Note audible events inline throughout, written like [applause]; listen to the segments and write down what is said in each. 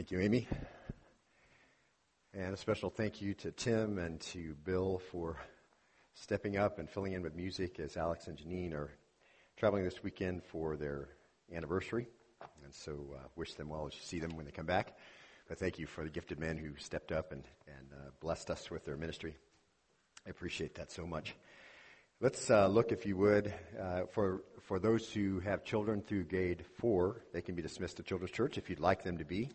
Thank you, Amy. And a special thank you to Tim and to Bill for stepping up and filling in with music as Alex and Janine are traveling this weekend for their anniversary. And so uh, wish them well as you see them when they come back. But thank you for the gifted men who stepped up and, and uh, blessed us with their ministry. I appreciate that so much. Let's uh, look, if you would, uh, for for those who have children through grade four. They can be dismissed to Children's Church if you'd like them to be.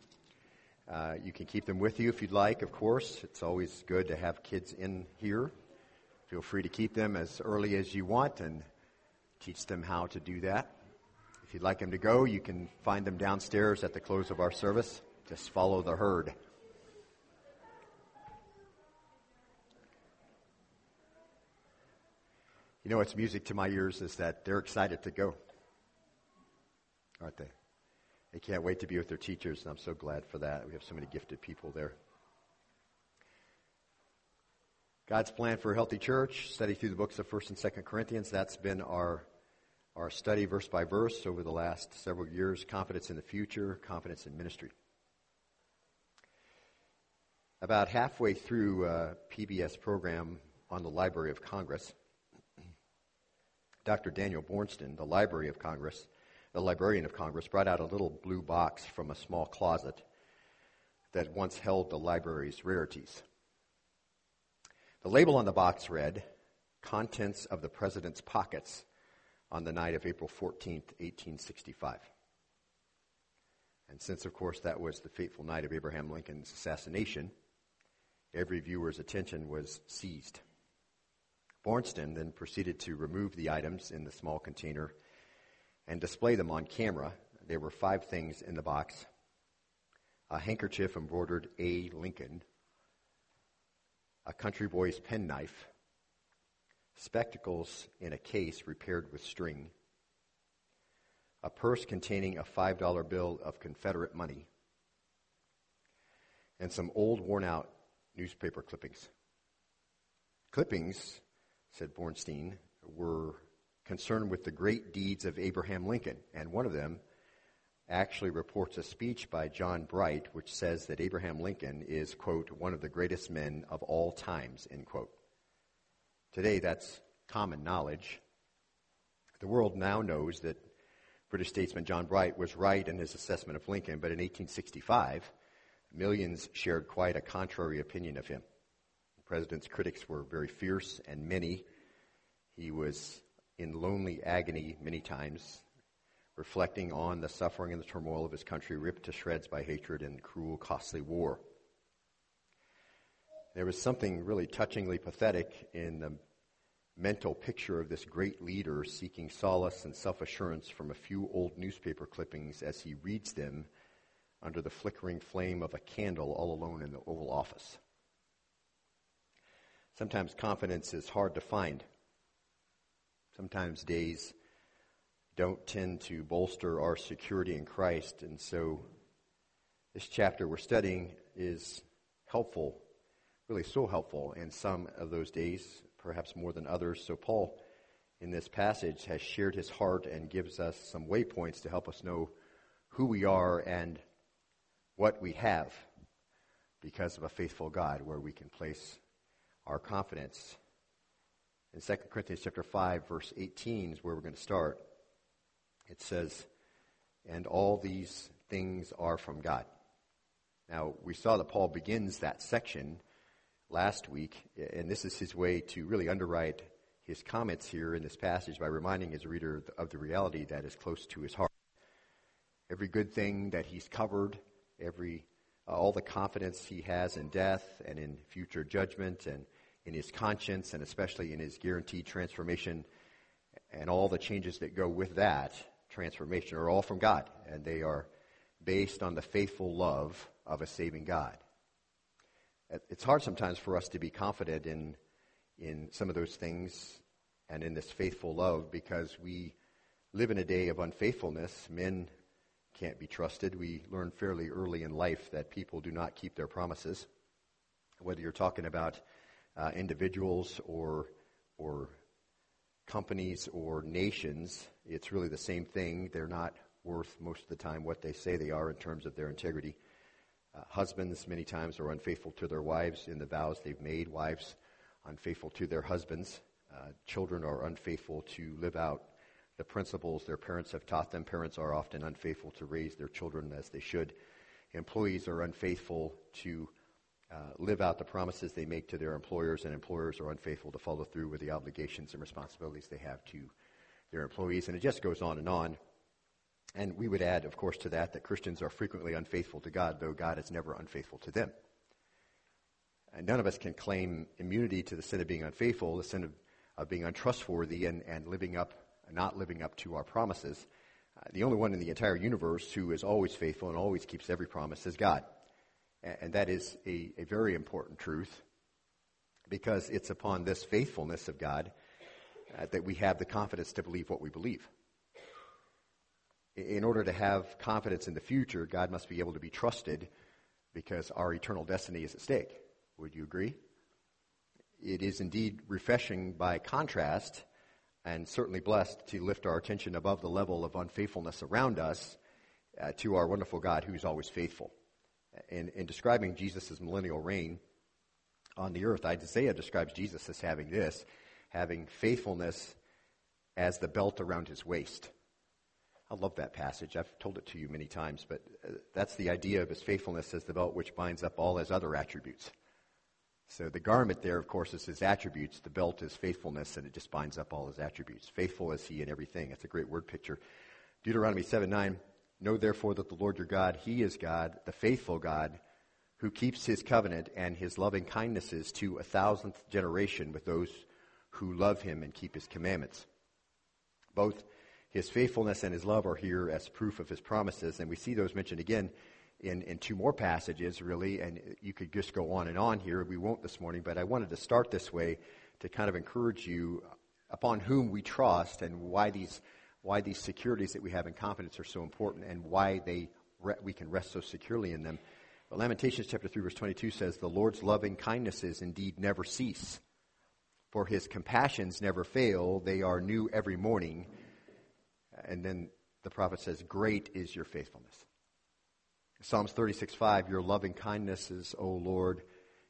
Uh, you can keep them with you if you'd like. Of course, it's always good to have kids in here. Feel free to keep them as early as you want and teach them how to do that. If you'd like them to go, you can find them downstairs at the close of our service. Just follow the herd. You know what's music to my ears is that they're excited to go. Aren't they? They can't wait to be with their teachers, and I'm so glad for that. We have so many gifted people there. God's plan for a healthy church, study through the books of 1st and 2nd Corinthians. That's been our, our study verse by verse over the last several years. Confidence in the future, confidence in ministry. About halfway through a uh, PBS program on the Library of Congress, [clears throat] Dr. Daniel Boorstin, the Library of Congress, the Librarian of Congress, brought out a little blue box from a small closet that once held the library's rarities. The label on the box read, Contents of the President's Pockets on the night of April 14, 1865. And since, of course, that was the fateful night of Abraham Lincoln's assassination, every viewer's attention was seized. Boorstin then proceeded to remove the items in the small container and display them on camera. There were five things in the box a handkerchief embroidered A. Lincoln, a country boy's penknife, spectacles in a case repaired with string, a purse containing a $5 bill of Confederate money, and some old, worn out newspaper clippings. Clippings said Boorstin, were concerned with the great deeds of Abraham Lincoln. And one of them actually reports a speech by John Bright, which says that Abraham Lincoln is, quote, one of the greatest men of all times, end quote. Today, that's common knowledge. The world now knows that British statesman John Bright was right in his assessment of Lincoln, but in 1865, millions shared quite a contrary opinion of him The president's critics were very fierce and many. He was in lonely agony many times, reflecting on the suffering and the turmoil of his country, ripped to shreds by hatred and cruel, costly war. There was something really touchingly pathetic in the mental picture of this great leader seeking solace and self assurance from a few old newspaper clippings as he reads them under the flickering flame of a candle all alone in the Oval Office. Sometimes confidence is hard to find. Sometimes days don't tend to bolster our security in Christ. And so this chapter we're studying is helpful, really so helpful in some of those days, perhaps more than others. So Paul in this passage has shared his heart and gives us some waypoints to help us know who we are and what we have because of a faithful God where we can place our confidence. In 2 Corinthians chapter 5 verse 18 is where we're going to start. It says, "And all these things are from God." Now, we saw that Paul begins that section last week, and this is his way to really underwrite his comments here in this passage by reminding his reader of the reality that is close to his heart. Every good thing that he's covered, every uh, all the confidence he has in death and in future judgment and in his conscience and especially in his guaranteed transformation and all the changes that go with that transformation are all from God and they are based on the faithful love of a saving God. Uh, it's hard sometimes for us to be confident in, in some of those things and in this faithful love because we live in a day of unfaithfulness. Men can't be trusted. We learn fairly early in life that people do not keep their promises. Whether you're talking about uh, individuals or or companies or nations, it's really the same thing. They're not worth most of the time what they say they are in terms of their integrity. Uh, husbands, many times, are unfaithful to their wives in the vows they've made. Wives, unfaithful to their husbands. Uh, children are unfaithful to live out the principles their parents have taught them. Parents are often unfaithful to raise their children as they should. Employees are unfaithful to uh, live out the promises they make to their employers, and employers are unfaithful to follow through with the obligations and responsibilities they have to their employees. And it just goes on and on. And we would add, of course, to that that Christians are frequently unfaithful to God, though God is never unfaithful to them. And none of us can claim immunity to the sin of being unfaithful, the sin of, of being untrustworthy and, and living up not living up to our promises. Uh, the only one in the entire universe who is always faithful and always keeps every promise is God. And, that is a, a very important truth because it's upon this faithfulness of God uh, that we have the confidence to believe what we believe. In order to have confidence in the future, God must be able to be trusted because our eternal destiny is at stake. Would you agree? It is indeed refreshing by contrast and certainly blessed to lift our attention above the level of unfaithfulness around us uh, to our wonderful God who's always faithful. In, in describing Jesus' millennial reign on the earth, Isaiah describes Jesus as having this, having faithfulness as the belt around his waist. I love that passage. I've told it to you many times, but uh, that's the idea of his faithfulness as the belt which binds up all his other attributes. So the garment there, of course, is his attributes. The belt is faithfulness, and it just binds up all his attributes. Faithful is he in everything. That's a great word picture. Deuteronomy 7 9. Know therefore that the Lord your God, he is God, the faithful God, who keeps his covenant and his loving kindnesses to a thousandth generation with those who love him and keep his commandments. Both his faithfulness and his love are here as proof of his promises, and we see those mentioned again in, in two more passages, really, and you could just go on and on here. We won't this morning, but I wanted to start this way to kind of encourage you upon whom we trust and why these, why these securities that we have in confidence are so important and why they, we can rest so securely in them. But Lamentations chapter 3 verse 22 says, The Lord's loving kindnesses indeed never cease, for his compassions never fail. They are new every morning. And then the prophet says, Great is your faithfulness. Psalms 36:5, Your loving kindnesses, O Lord,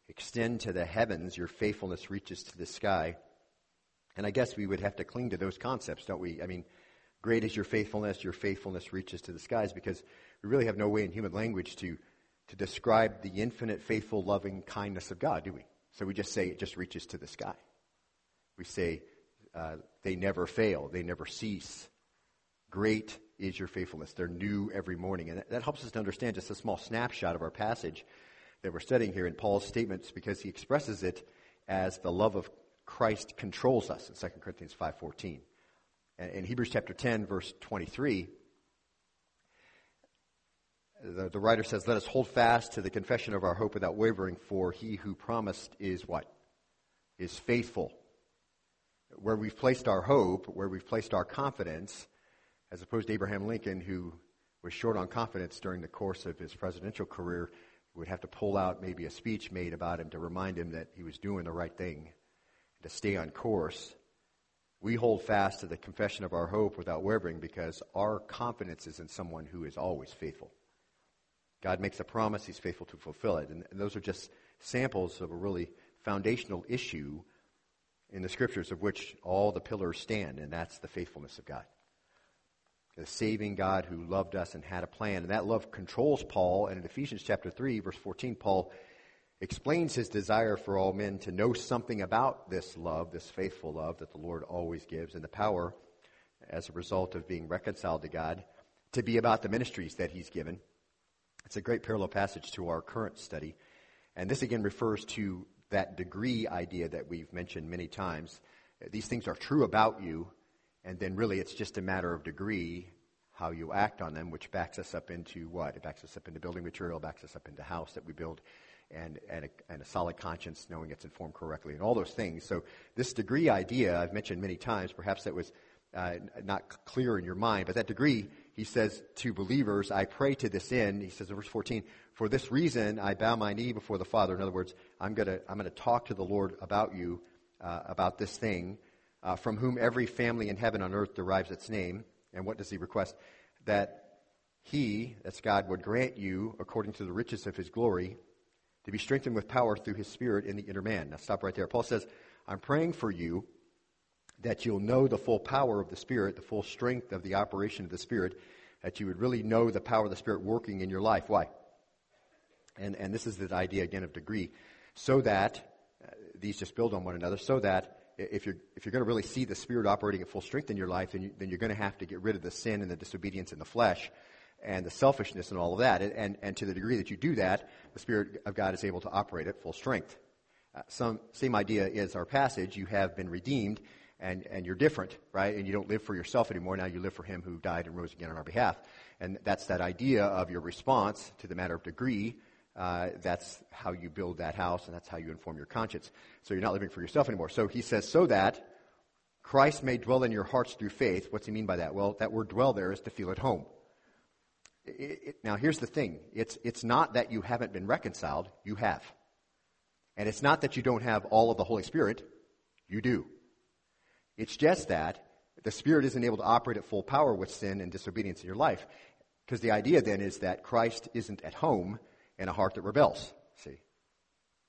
extend to the heavens, your faithfulness reaches to the sky. And I guess we would have to cling to those concepts, don't we? I mean, great is your faithfulness, your faithfulness reaches to the skies, because we really have no way in human language to, to describe the infinite, faithful, loving kindness of God, do we? So we just say it just reaches to the sky. We say uh, they never fail, they never cease. Great is your faithfulness. They're new every morning. And that helps us to understand just a small snapshot of our passage that we're studying here in Paul's statements because he expresses it as the love of Christ controls us in 2 Corinthians 5.14. And in Hebrews chapter 10, verse 23, the, the writer says, Let us hold fast to the confession of our hope without wavering, for he who promised is what? Is faithful. Where we've placed our hope, where we've placed our confidence, as opposed to Abraham Lincoln, who was short on confidence during the course of his presidential career, would have to pull out maybe a speech made about him to remind him that he was doing the right thing, to stay on course. We hold fast to the confession of our hope without wavering because our confidence is in someone who is always faithful. God makes a promise, He's faithful to fulfill it. And, those are just samples of a really foundational issue in the scriptures of which all the pillars stand, and that's the faithfulness of God the saving God who loved us and had a plan. And that love controls Paul. And in Ephesians chapter 3, verse 14, Paul explains his desire for all men to know something about this love, this faithful love that the Lord always gives, and the power as a result of being reconciled to God to be about the ministries that he's given. It's a great parallel passage to our current study. And this again refers to that degree idea that we've mentioned many times. These things are true about you, and then really it's just a matter of degree how you act on them, which backs us up into what? It backs us up into building material, backs us up into house that we build, and, and, a, and a solid conscience, knowing it's informed correctly, and all those things. So this degree idea, I've mentioned many times, perhaps that was uh, not clear in your mind, but that degree, he says to believers, I pray to this end, he says in verse 14, for this reason I bow my knee before the Father. In other words, I'm gonna, I'm gonna talk to the Lord about you, uh, about this thing, uh, from whom every family in heaven and earth derives its name. And what does he request? That he, that's God, would grant you, according to the riches of his glory, to be strengthened with power through his Spirit in the inner man. Now stop right there. Paul says, I'm praying for you that you'll know the full power of the Spirit, the full strength of the operation of the Spirit, that you would really know the power of the Spirit working in your life. Why? And, and this is the idea again of degree. So that, uh, these just build on one another, so that if you're, if you're going to really see the Spirit operating at full strength in your life, then, you, then you're going to have to get rid of the sin and the disobedience in the flesh and the selfishness and all of that. And, and, and to the degree that you do that, the Spirit of God is able to operate at full strength. Uh, some, same idea is our passage. You have been redeemed and, and you're different, right? And you don't live for yourself anymore. Now you live for Him who died and rose again on our behalf. And that's that idea of your response to the matter of degree. Uh, that's how you build that house, and that's how you inform your conscience. So you're not living for yourself anymore. So he says, so that Christ may dwell in your hearts through faith. What's he mean by that? Well, that word dwell there is to feel at home. It, it, now, here's the thing it's, it's not that you haven't been reconciled, you have. And it's not that you don't have all of the Holy Spirit, you do. It's just that the Spirit isn't able to operate at full power with sin and disobedience in your life. Because the idea then is that Christ isn't at home in a heart that rebels. See?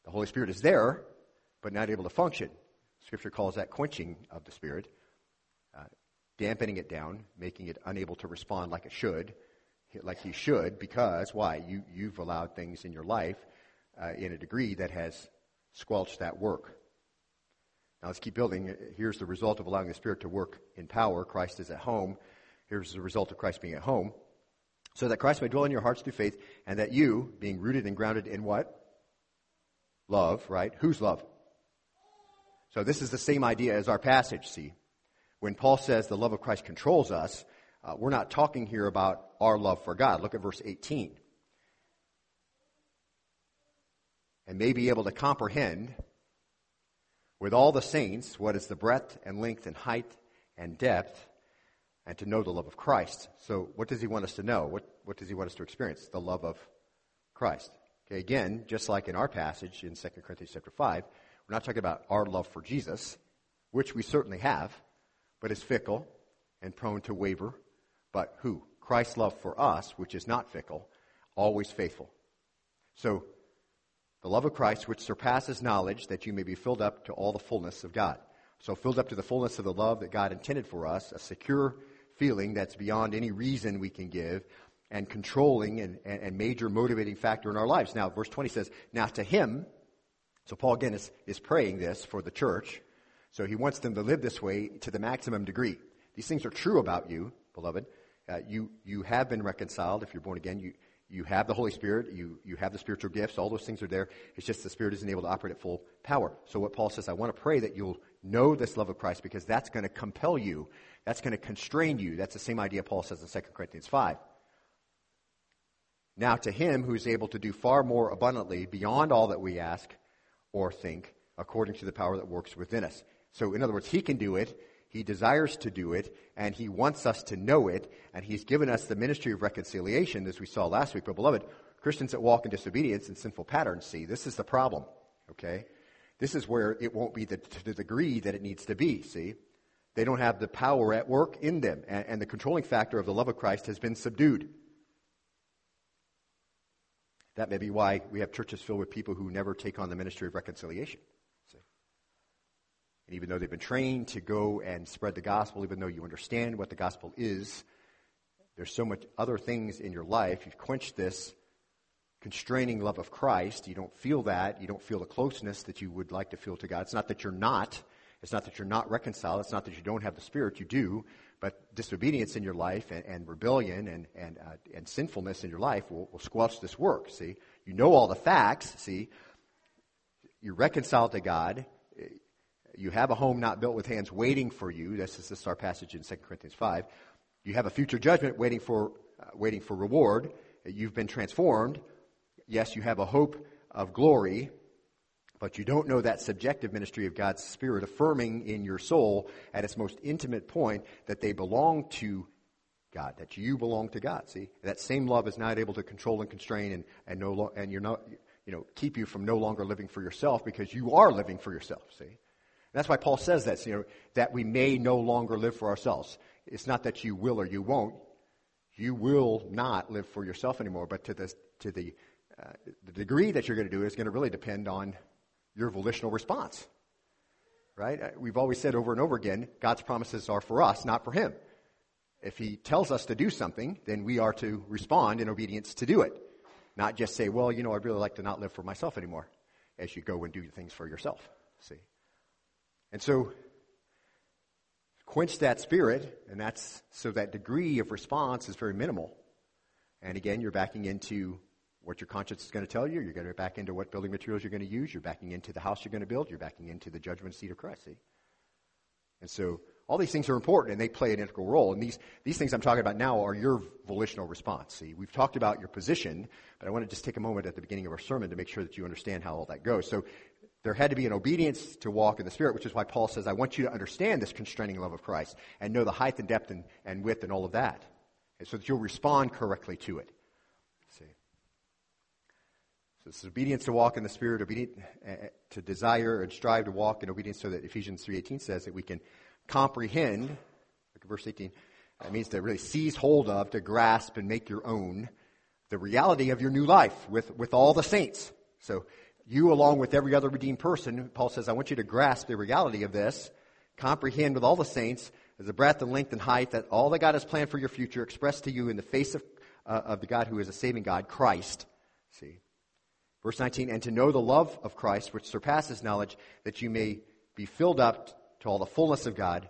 The Holy Spirit is there, but not able to function. Scripture calls that quenching of the Spirit, uh, dampening it down, making it unable to respond like it should, like he should, because why? You, you've allowed things in your life uh, in a degree that has squelched that work. Now let's keep building. Here's the result of allowing the Spirit to work in power. Christ is at home. Here's the result of Christ being at home. So that Christ may dwell in your hearts through faith, and that you, being rooted and grounded in what? Love, right? Whose love? So this is the same idea as our passage, see? When Paul says the love of Christ controls us, uh, we're not talking here about our love for God. Look at verse 18. And may be able to comprehend with all the saints what is the breadth and length and height and depth, and to know the love of Christ. So, what does he want us to know? What, what does he want us to experience? The love of Christ. Okay, again, just like in our passage in 2 Corinthians chapter 5, we're not talking about our love for Jesus, which we certainly have, but is fickle and prone to waver. But who? Christ's love for us, which is not fickle, always faithful. So, the love of Christ, which surpasses knowledge, that you may be filled up to all the fullness of God. So, filled up to the fullness of the love that God intended for us, a secure feeling that's beyond any reason we can give, and controlling and, and, and major motivating factor in our lives. Now, verse 20 says, Now to him, so Paul again is, is praying this for the church. So he wants them to live this way to the maximum degree. These things are true about you, beloved. Uh, you, you have been reconciled if you're born again. You, you have the Holy Spirit, you, you have the spiritual gifts, all those things are there. It's just the Spirit isn't able to operate at full power. So what Paul says, I want to pray that you'll know this love of Christ because that's going to compel you. That's going to constrain you. That's the same idea Paul says in 2 Corinthians 5. Now to him who is able to do far more abundantly beyond all that we ask or think, according to the power that works within us. So in other words, he can do it he desires to do it, and He wants us to know it, and He's given us the ministry of reconciliation, as we saw last week. But, beloved, Christians that walk in disobedience and sinful patterns, see, this is the problem, okay? This is where it won't be the, to the degree that it needs to be, see? They don't have the power at work in them, and, and the controlling factor of the love of Christ has been subdued. That may be why we have churches filled with people who never take on the ministry of reconciliation. And even though they've been trained to go and spread the gospel, even though you understand what the gospel is, there's so much other things in your life. You've quenched this constraining love of Christ. You don't feel that. You don't feel the closeness that you would like to feel to God. It's not that you're not. It's not that you're not reconciled. It's not that you don't have the Spirit. You do. But disobedience in your life and, and rebellion and, and, uh, and sinfulness in your life will, will squelch this work. See? You know all the facts. See? You're reconciled to God you have a home not built with hands waiting for you. This is, this is our passage in 2 Corinthians 5. You have a future judgment waiting for, uh, waiting for reward. You've been transformed. Yes, you have a hope of glory, but you don't know that subjective ministry of God's Spirit affirming in your soul at its most intimate point that they belong to God, that you belong to God. See, that same love is not able to control and constrain and, and no lo- and you're not, you know, keep you from no longer living for yourself because you are living for yourself. See, that's why Paul says that, you know, that we may no longer live for ourselves. It's not that you will or you won't. you will not live for yourself anymore, but to the, to the, uh, the degree that you're going to do is going to really depend on your volitional response. Right? Uh, we've always said over and over again, God's promises are for us, not for Him. If He tells us to do something, then we are to respond in obedience to do it. Not just say, well, you know, I'd really like to not live for myself anymore as you go and do things for yourself. See? And so, quench that spirit, and that's so that degree of response is very minimal. And again, you're backing into what your conscience is going to tell you. You're going to back into what building materials you're going to use. You're backing into the house you're going to build. You're backing into the judgment seat of Christ. See? And so all these things are important and they play an integral role. And these, these things I'm talking about now are your volitional response. See, we've talked about your position, but I want to just take a moment at the beginning of our sermon to make sure that you understand how all that goes. So there had to be an obedience to walk in the Spirit, which is why Paul says, I want you to understand this constraining love of Christ and know the height and depth and, and width and all of that. And so that you'll respond correctly to it. See? So this is obedience to walk in the Spirit, obedience uh, to desire and strive to walk in obedience so that Ephesians 3.18 says that we can comprehend, verse 18, that means to really seize hold of, to grasp and make your own the reality of your new life with, with all the saints. So you, along with every other redeemed person, Paul says, I want you to grasp the reality of this, comprehend with all the saints as the breadth and length and height that all that God has planned for your future expressed to you in the face of, uh, of the God who is a saving God, Christ. See? Verse 19, and to know the love of Christ, which surpasses knowledge, that you may be filled up to all the fullness of God.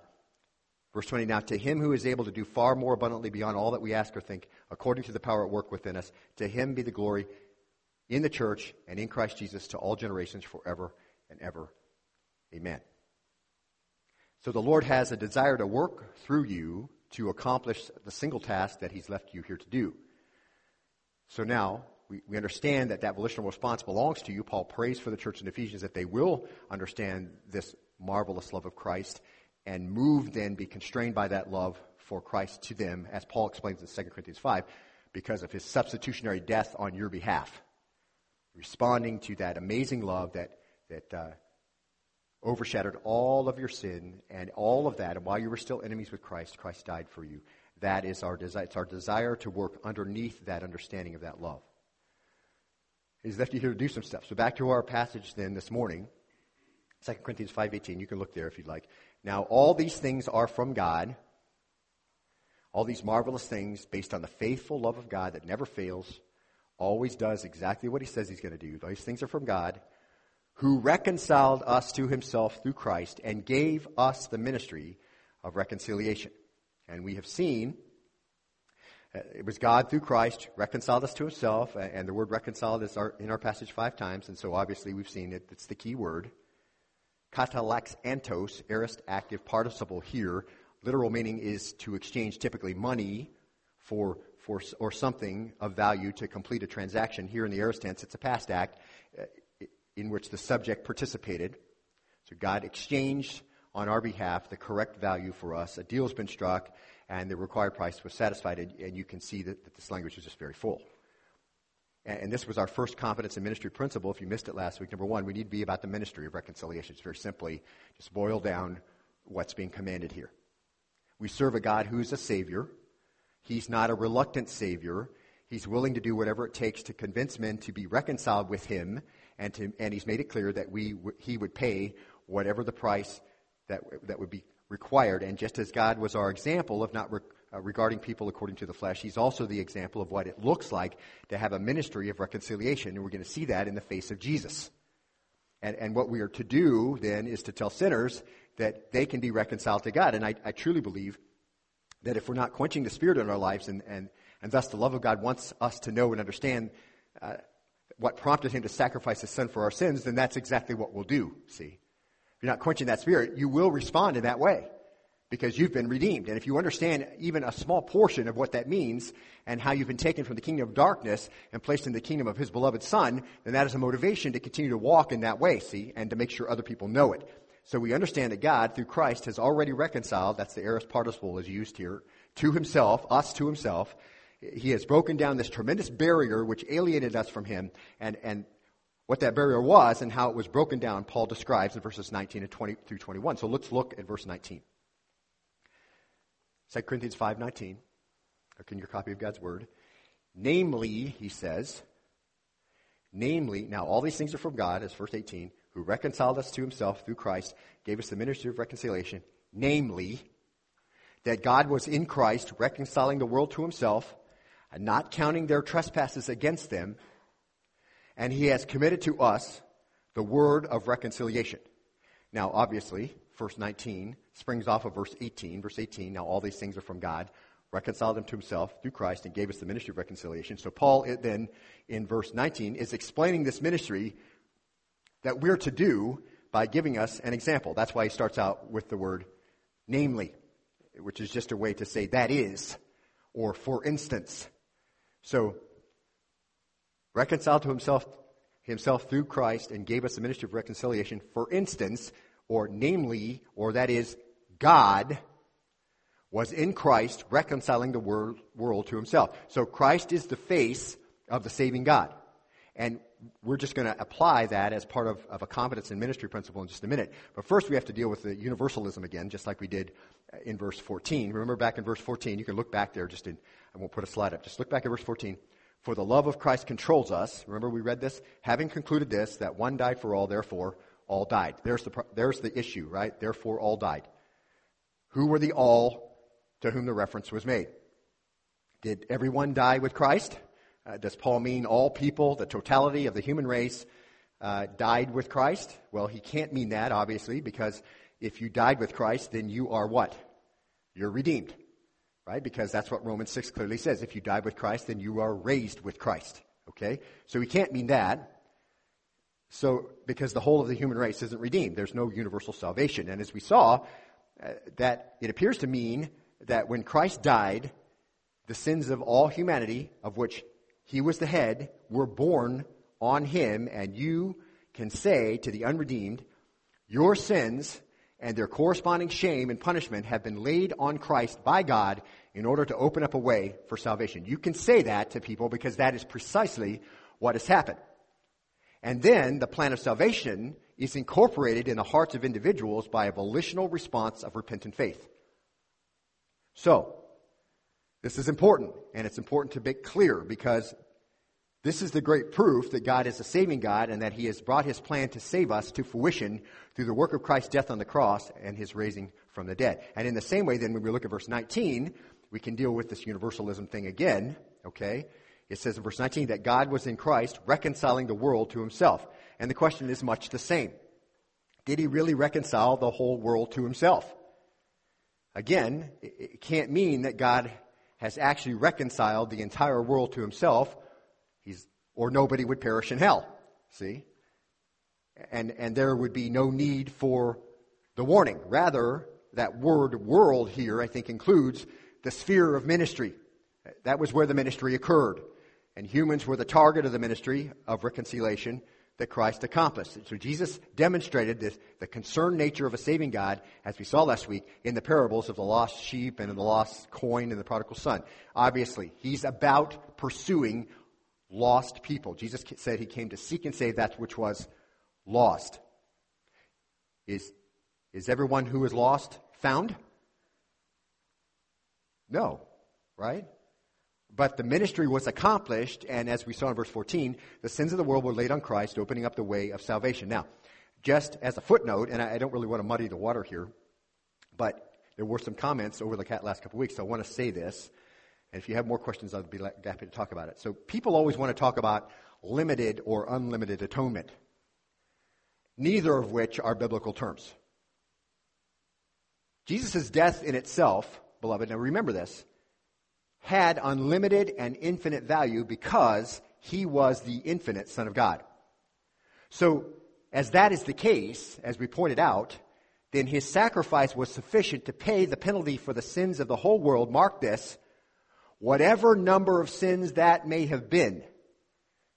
Verse 20, now to him who is able to do far more abundantly beyond all that we ask or think, according to the power at work within us, to him be the glory in the church and in Christ Jesus to all generations forever and ever. Amen. So the Lord has a desire to work through you to accomplish the single task that he's left you here to do. So now, we, we understand that that volitional response belongs to you. Paul prays for the church in Ephesians that they will understand this marvelous love of Christ and move then, be constrained by that love for Christ to them, as Paul explains in 2 Corinthians 5, because of his substitutionary death on your behalf. Responding to that amazing love that, that uh, overshadowed all of your sin and all of that, and while you were still enemies with Christ, Christ died for you. That is our desire. It's our desire to work underneath that understanding of that love. He's left you here to do some stuff. So back to our passage then this morning. 2 Corinthians 5.18. You can look there if you'd like. Now, all these things are from God. All these marvelous things based on the faithful love of God that never fails, always does exactly what he says he's going to do. These things are from God, who reconciled us to himself through Christ and gave us the ministry of reconciliation. And we have seen uh, it was God through Christ reconciled us to himself, and the word reconciled is in our passage five times, and so obviously we've seen it. It's the key word. Katalax antos, aorist active participle here. Literal meaning is to exchange typically money for, for or something of value to complete a transaction. Here in the aorist tense, it's a past act uh, in which the subject participated. So God exchanged on our behalf the correct value for us. A deal has been struck, and the required price was satisfied, and you can see that, that this language is just very full. And this was our first confidence in ministry principle. If you missed it last week, number one, we need to be about the ministry of reconciliation. It's very simply just boil down what's being commanded here. We serve a God who's a Savior. He's not a reluctant Savior. He's willing to do whatever it takes to convince men to be reconciled with Him, and, to, and He's made it clear that we, He would pay whatever the price that, that would be required. And just as God was our example of not re- uh, regarding people according to the flesh. He's also the example of what it looks like to have a ministry of reconciliation, and we're going to see that in the face of Jesus. And, and what we are to do then is to tell sinners that they can be reconciled to God. And I, I truly believe that if we're not quenching the Spirit in our lives, and, and, and thus the love of God wants us to know and understand uh, what prompted Him to sacrifice His Son for our sins, then that's exactly what we'll do, see. If you're not quenching that Spirit, you will respond in that way because you've been redeemed. And if you understand even a small portion of what that means and how you've been taken from the kingdom of darkness and placed in the kingdom of his beloved son, then that is a motivation to continue to walk in that way, see, and to make sure other people know it. So we understand that God, through Christ, has already reconciled, that's the aorist participle is used here, to himself, us to himself. He has broken down this tremendous barrier which alienated us from him and, and what that barrier was and how it was broken down, Paul describes in verses 19 and 20 through 21. So let's look at verse 19. 2 Corinthians 5:19. Look in your copy of God's Word. Namely, he says, namely, now all these things are from God, as verse 18, who reconciled us to himself through Christ, gave us the ministry of reconciliation, namely, that God was in Christ reconciling the world to himself, and not counting their trespasses against them, and he has committed to us the word of reconciliation. Now, obviously, verse 19 springs off of verse 18. Verse 18, now all these things are from God, reconciled them to himself through Christ, and gave us the ministry of reconciliation. So Paul then, in verse 19, is explaining this ministry that we're to do by giving us an example. That's why he starts out with the word namely, which is just a way to say that is, or for instance. So, reconciled to himself, himself through Christ and gave us the ministry of reconciliation, for instance, or namely, or that is, God was in Christ reconciling the world, world to himself. So Christ is the face of the saving God. And we're just going to apply that as part of, of a competence in ministry principle in just a minute. But first, we have to deal with the universalism again, just like we did in verse 14. Remember back in verse 14, you can look back there just in, I won't put a slide up, just look back at verse 14. For the love of Christ controls us. Remember we read this? Having concluded this, that one died for all, therefore all died. There's the, there's the issue, right? Therefore all died. Who were the all to whom the reference was made? Did everyone die with Christ? Uh, does Paul mean all people, the totality of the human race, uh, died with Christ? Well, he can't mean that, obviously, because if you died with Christ, then you are what? You're redeemed, right? Because that's what Romans 6 clearly says. If you died with Christ, then you are raised with Christ, okay? So he can't mean that. So, because the whole of the human race isn't redeemed, there's no universal salvation. And as we saw, uh, that it appears to mean that when Christ died, the sins of all humanity, of which he was the head, were borne on him, and you can say to the unredeemed, Your sins and their corresponding shame and punishment have been laid on Christ by God in order to open up a way for salvation. You can say that to people because that is precisely what has happened. And then the plan of salvation is incorporated in the hearts of individuals by a volitional response of repentant faith. So, this is important, and it's important to make clear because this is the great proof that God is a saving God and that He has brought His plan to save us to fruition through the work of Christ's death on the cross and His raising from the dead. And in the same way, then, when we look at verse 19, we can deal with this universalism thing again, okay? It says in verse 19 that God was in Christ reconciling the world to Himself. And the question is much the same. Did He really reconcile the whole world to Himself? Again, it can't mean that God has actually reconciled the entire world to himself, he's, or nobody would perish in hell. See? And, and there would be no need for the warning. Rather, that word world here, I think, includes the sphere of ministry. That was where the ministry occurred. And humans were the target of the ministry of reconciliation that Christ accomplished. So Jesus demonstrated this, the concerned nature of a saving God, as we saw last week, in the parables of the lost sheep and the lost coin and the prodigal son. Obviously, he's about pursuing lost people. Jesus said he came to seek and save that which was lost. Is, is everyone who is lost found? No, right? But the ministry was accomplished, and as we saw in verse 14, the sins of the world were laid on Christ, opening up the way of salvation. Now, just as a footnote, and I don't really want to muddy the water here, but there were some comments over the last couple of weeks, so I want to say this. And if you have more questions, I'd be happy to talk about it. So people always want to talk about limited or unlimited atonement, neither of which are biblical terms. Jesus' death in itself, beloved, now remember this, had unlimited and infinite value because he was the infinite Son of God. So, as that is the case, as we pointed out, then his sacrifice was sufficient to pay the penalty for the sins of the whole world. Mark this, whatever number of sins that may have been.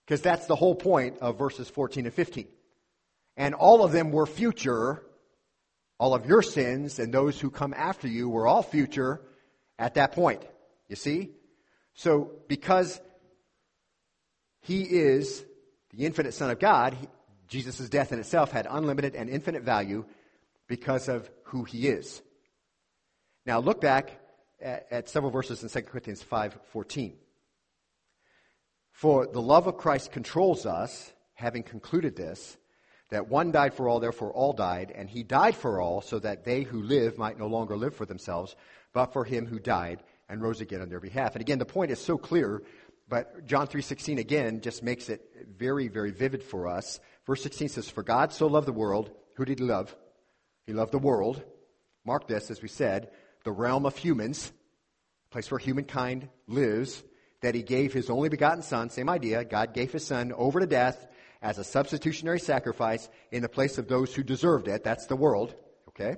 Because that's the whole point of verses 14 and 15. And all of them were future. All of your sins and those who come after you were all future at that point. You see? So, because he is the infinite Son of God, Jesus' death in itself had unlimited and infinite value because of who he is. Now, look back at, at several verses in 2 Corinthians 5:14. For the love of Christ controls us, having concluded this, that one died for all, therefore all died, and he died for all, so that they who live might no longer live for themselves, but for him who died and rose again on their behalf. And again, the point is so clear, but John 3:16 again just makes it very, very vivid for us. Verse 16 says, "For God so loved the world, who did he love? He loved the world. Mark this, as we said, the realm of humans, place where humankind lives, that he gave his only begotten son, same idea, God gave his son over to death as a substitutionary sacrifice in the place of those who deserved it. That's the world. Okay?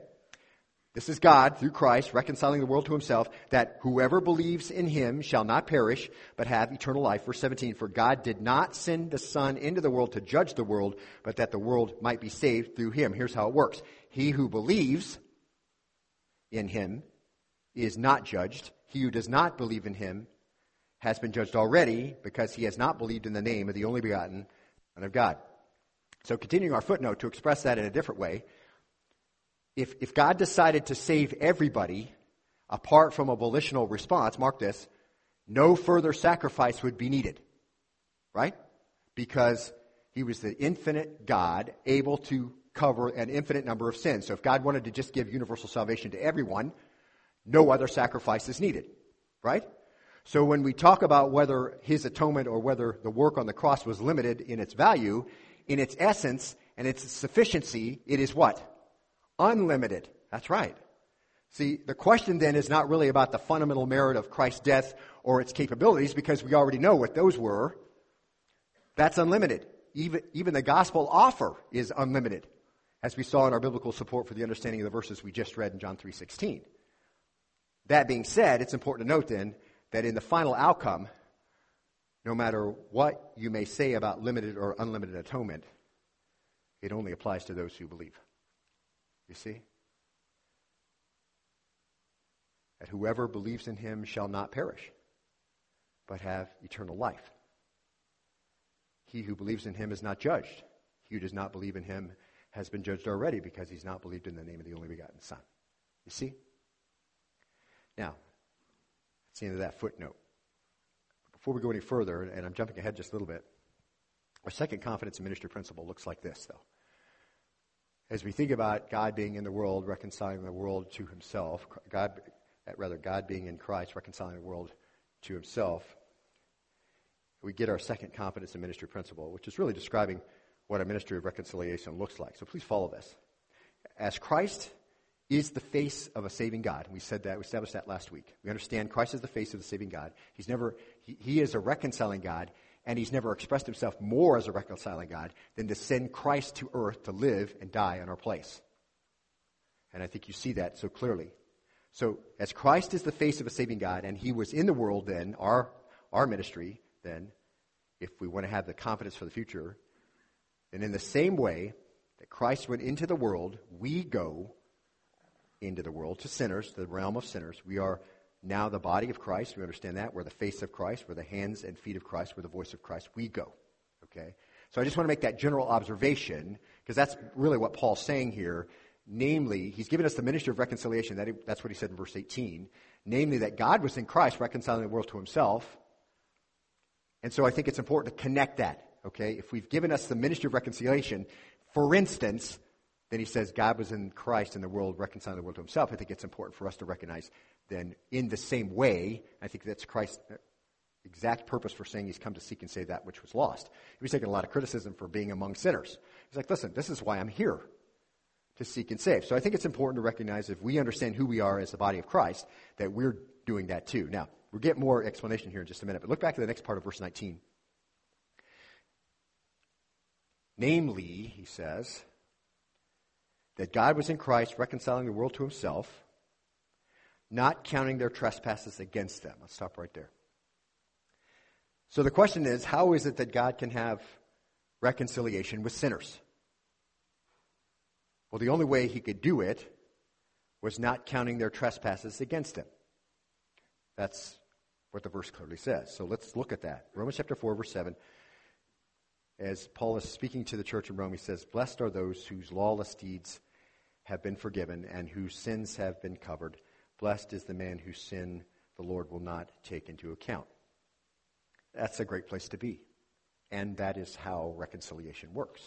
This is God, through Christ, reconciling the world to himself, that whoever believes in him shall not perish, but have eternal life. Verse 17, for God did not send the Son into the world to judge the world, but that the world might be saved through him. Here's how it works. He who believes in him is not judged. He who does not believe in him has been judged already because he has not believed in the name of the only begotten Son of God. So continuing our footnote to express that in a different way, if, if God decided to save everybody apart from a volitional response, mark this, no further sacrifice would be needed. Right? Because he was the infinite God able to cover an infinite number of sins. So if God wanted to just give universal salvation to everyone, no other sacrifice is needed. Right? So when we talk about whether his atonement or whether the work on the cross was limited in its value, in its essence and its sufficiency, it is what? Unlimited. That's right. See, the question then is not really about the fundamental merit of Christ's death or its capabilities because we already know what those were. That's unlimited. Even, even the gospel offer is unlimited, as we saw in our biblical support for the understanding of the verses we just read in John 3.16. That being said, it's important to note then that in the final outcome, no matter what you may say about limited or unlimited atonement, it only applies to those who believe. You see? That whoever believes in him shall not perish, but have eternal life. He who believes in him is not judged. He who does not believe in him has been judged already because he's not believed in the name of the only begotten Son. You see? Now, that's the end of that footnote. Before we go any further, and I'm jumping ahead just a little bit, our second confidence in ministry principle looks like this, though. As we think about God being in the world, reconciling the world to himself, God, eh, rather, God being in Christ, reconciling the world to himself, we get our second confidence in ministry principle, which is really describing what a ministry of reconciliation looks like. So please follow this. As Christ is the face of a saving God. We said that, we established that last week. We understand Christ is the face of the saving God. He's never, he, he is a reconciling God, and he's never expressed himself more as a reconciling God than to send Christ to earth to live and die in our place. And I think you see that so clearly. So, as Christ is the face of a saving God, and he was in the world then, our, our ministry then, if we want to have the confidence for the future, then in the same way that Christ went into the world, we go into the world to sinners, the realm of sinners. We are now the body of Christ. We understand that. We're the face of Christ. We're the hands and feet of Christ. We're the voice of Christ. We go. Okay? So I just want to make that general observation because that's really what Paul's saying here. Namely, he's given us the ministry of reconciliation. That, that's what he said in verse 18. Namely, that God was in Christ reconciling the world to himself. And so I think it's important to connect that. Okay? If we've given us the ministry of reconciliation, for instance, then he says God was in Christ in the world, reconciling the world to himself. I think it's important for us to recognize then in the same way, I think that's Christ's exact purpose for saying he's come to seek and save that which was lost. He was taking a lot of criticism for being among sinners. He's like, listen, this is why I'm here to seek and save. So I think it's important to recognize if we understand who we are as the body of Christ, that we're doing that too. Now, we'll get more explanation here in just a minute, but look back to the next part of verse 19. Namely, he says, that God was in Christ reconciling the world to himself, not counting their trespasses against them. Let's stop right there. So the question is how is it that God can have reconciliation with sinners? Well, the only way he could do it was not counting their trespasses against him. That's what the verse clearly says. So let's look at that. Romans chapter 4, verse 7. As Paul is speaking to the church in Rome, he says, Blessed are those whose lawless deeds have been forgiven and whose sins have been covered. Blessed is the man whose sin the Lord will not take into account. That's a great place to be. And that is how reconciliation works.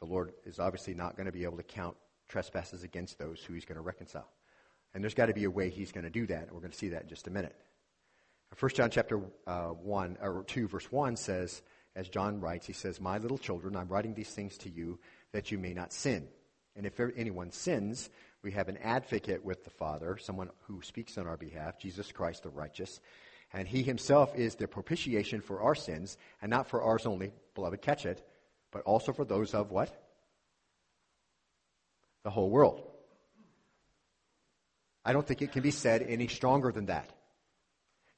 The Lord is obviously not going to be able to count trespasses against those who he's going to reconcile. And there's got to be a way he's going to do that. And we're going to see that in just a minute. 1 John chapter uh, 1, or 2, verse 1 says, as John writes, he says, My little children, I'm writing these things to you that you may not sin. And if anyone sins, we have an advocate with the Father, someone who speaks on our behalf, Jesus Christ the righteous. And he himself is the propitiation for our sins, and not for ours only, beloved, catch it, but also for those of what? The whole world. I don't think it can be said any stronger than that.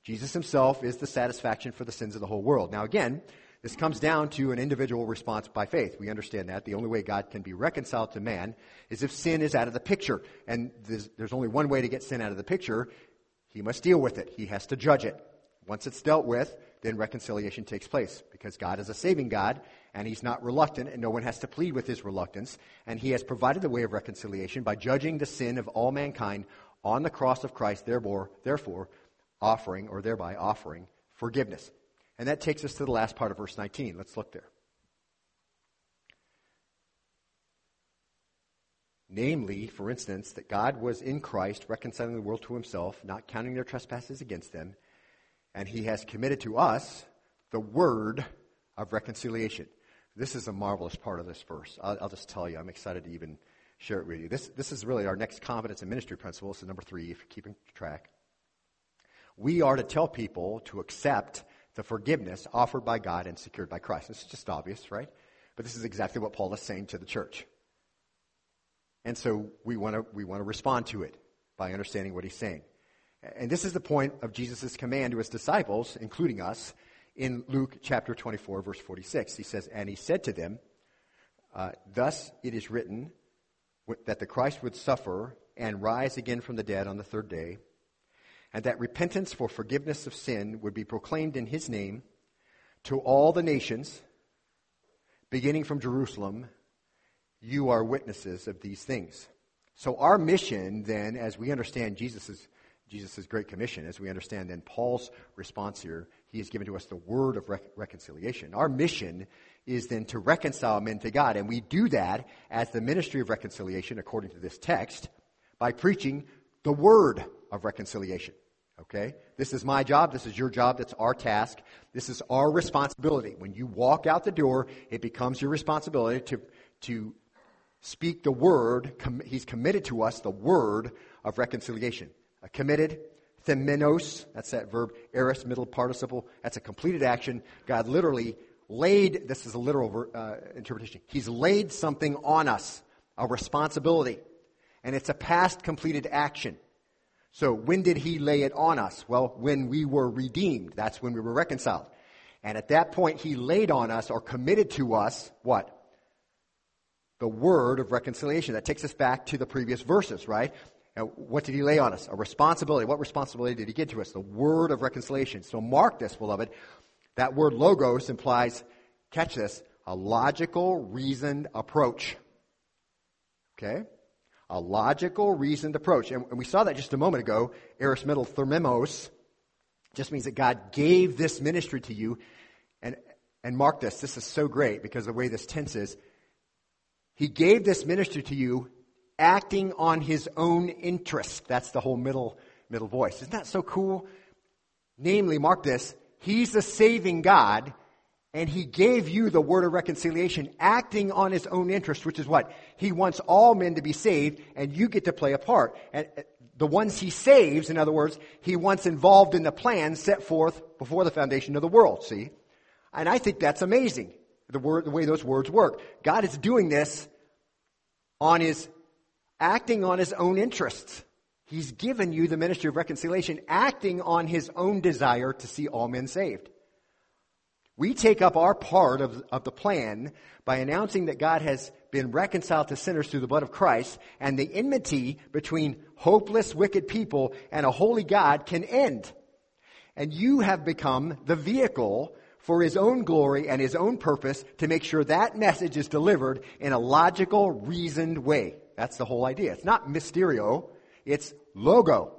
Jesus himself is the satisfaction for the sins of the whole world. Now again, this comes down to an individual response by faith. We understand that. The only way God can be reconciled to man is if sin is out of the picture. And there's, there's only one way to get sin out of the picture. He must deal with it. He has to judge it. Once it's dealt with, then reconciliation takes place because God is a saving God and he's not reluctant and no one has to plead with his reluctance. And he has provided the way of reconciliation by judging the sin of all mankind on the cross of Christ, therefore, therefore offering or thereby offering forgiveness. And that takes us to the last part of verse 19. Let's look there. Namely, for instance, that God was in Christ reconciling the world to himself, not counting their trespasses against them, and he has committed to us the word of reconciliation. This is a marvelous part of this verse. I'll, I'll, just tell you, I'm excited to even share it with you. This, this is really our next confidence and ministry principle. This is number three, if you're keeping track. We are to tell people to accept the forgiveness offered by God and secured by Christ. This is just obvious, right? But this is exactly what Paul is saying to the church. And so we want to we want to respond to it by understanding what he's saying. And this is the point of Jesus' command to his disciples, including us, in Luke chapter 24, verse 46. He says, And he said to them, uh, Thus it is written that the Christ would suffer and rise again from the dead on the third day, and that repentance for forgiveness of sin would be proclaimed in his name to all the nations, beginning from Jerusalem. You are witnesses of these things. So our mission then, as we understand Jesus' Jesus' great commission, as we understand then Paul's response here, he has given to us the word of rec- reconciliation. Our mission is then to reconcile men to God, and we do that as the ministry of reconciliation, according to this text, by preaching the word of reconciliation. Okay? This is my job. This is your job. That's our task. This is our responsibility. When you walk out the door, it becomes your responsibility to, to speak the word. Com- he's committed to us the word of reconciliation. A committed, themenos, that's that verb, aorist middle participle. That's a completed action. God literally laid, this is a literal uh, interpretation, He's laid something on us, a responsibility. And it's a past completed action. So when did he lay it on us? Well, when we were redeemed. That's when we were reconciled. And at that point, he laid on us or committed to us what? The word of reconciliation. That takes us back to the previous verses, right? Now, what did he lay on us? A responsibility. What responsibility did he give to us? The word of reconciliation. So mark this, beloved. That word logos implies, catch this, a logical, reasoned approach. Okay? A logical, reasoned approach. And, we saw that just a moment ago. Aristotle themenos just means that God gave this ministry to you. And, and mark this, this is so great because the way this tense is, He gave this ministry to you acting on His own interest. That's the whole middle, middle voice. Isn't that so cool? Namely, mark this, He's the saving God and he gave you the word of reconciliation, acting on his own interest, which is what? He wants all men to be saved, and you get to play a part. And uh, the ones he saves, in other words, he wants involved in the plan set forth before the foundation of the world, see? And I think that's amazing, the, word, the way those words work. God is doing this on his, acting on his own interests. He's given you the ministry of reconciliation, acting on his own desire to see all men saved. We take up our part of, of the plan by announcing that God has been reconciled to sinners through the blood of Christ, and the enmity between hopeless, wicked people and a holy God can end. And you have become the vehicle for his own glory and his own purpose to make sure that message is delivered in a logical, reasoned way. That's the whole idea. It's not mysterio. It's logo.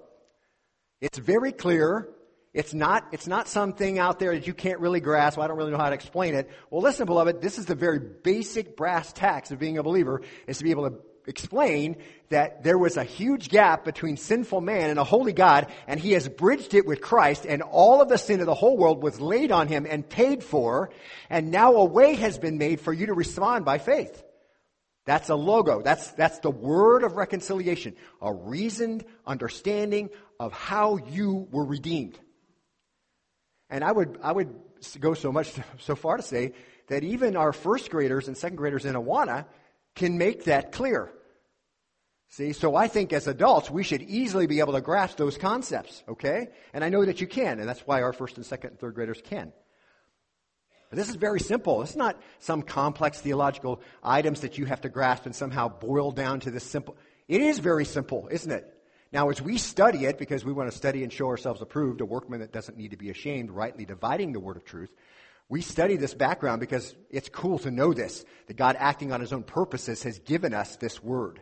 It's very clear. It's not, it's not something out there that you can't really grasp. I don't really know how to explain it. Well, listen, beloved, this is the very basic brass tacks of being a believer is to be able to explain that there was a huge gap between sinful man and a holy God, and he has bridged it with Christ, and all of the sin of the whole world was laid on him and paid for, and now a way has been made for you to respond by faith. That's a logo. That's, that's the word of reconciliation. A reasoned understanding of how you were redeemed. And I would, I would go so much, [laughs] so far to say that even our first graders and second graders in Awana can make that clear. See, so I think as adults, we should easily be able to grasp those concepts, okay? And I know that you can, and that's why our first and second and third graders can. But this is very simple. It's not some complex theological items that you have to grasp and somehow boil down to this simple. It is very simple, isn't it? Now, as we study it, because we want to study and show ourselves approved, a workman that doesn't need to be ashamed, rightly dividing the word of truth, we study this background because it's cool to know this, that God acting on his own purposes has given us this word.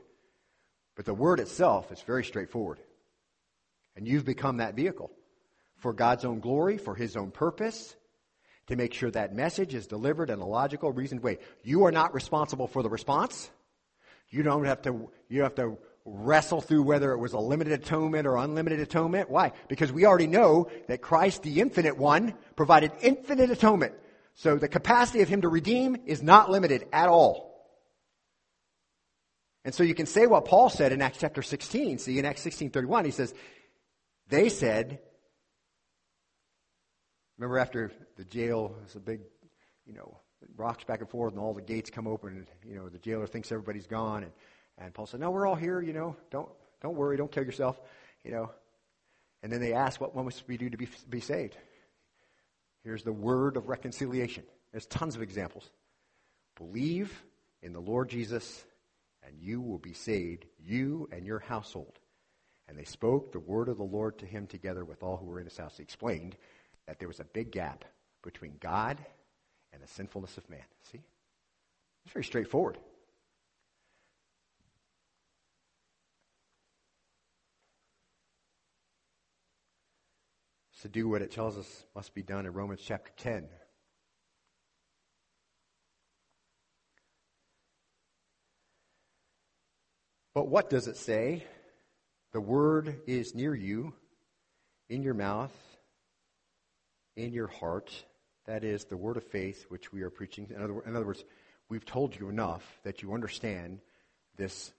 But the word itself is very straightforward. And you've become that vehicle for God's own glory, for his own purpose, to make sure that message is delivered in a logical, reasoned way. You are not responsible for the response. You don't have to, you have to wrestle through whether it was a limited atonement or unlimited atonement. Why? Because we already know that Christ, the infinite one, provided infinite atonement. So the capacity of him to redeem is not limited at all. And so you can say what Paul said in Acts chapter 16. See, in Acts 16:31, he says, they said, remember after the jail was a big, you know, rocks back and forth and all the gates come open and, you know, the jailer thinks everybody's gone and and Paul said, No, we're all here, you know, don't, don't worry, don't kill yourself, you know. And then they asked, What must we do to be, be saved? Here's the word of reconciliation. There's tons of examples. Believe in the Lord Jesus, and you will be saved, you and your household. And they spoke the word of the Lord to him together with all who were in his house. He explained that there was a big gap between God and the sinfulness of man. See? It's very straightforward. To do what it tells us must be done in Romans chapter 10. But what does it say? The word is near you, in your mouth, in your heart. That is the word of faith which we are preaching. In other, in other words, we've told you enough that you understand this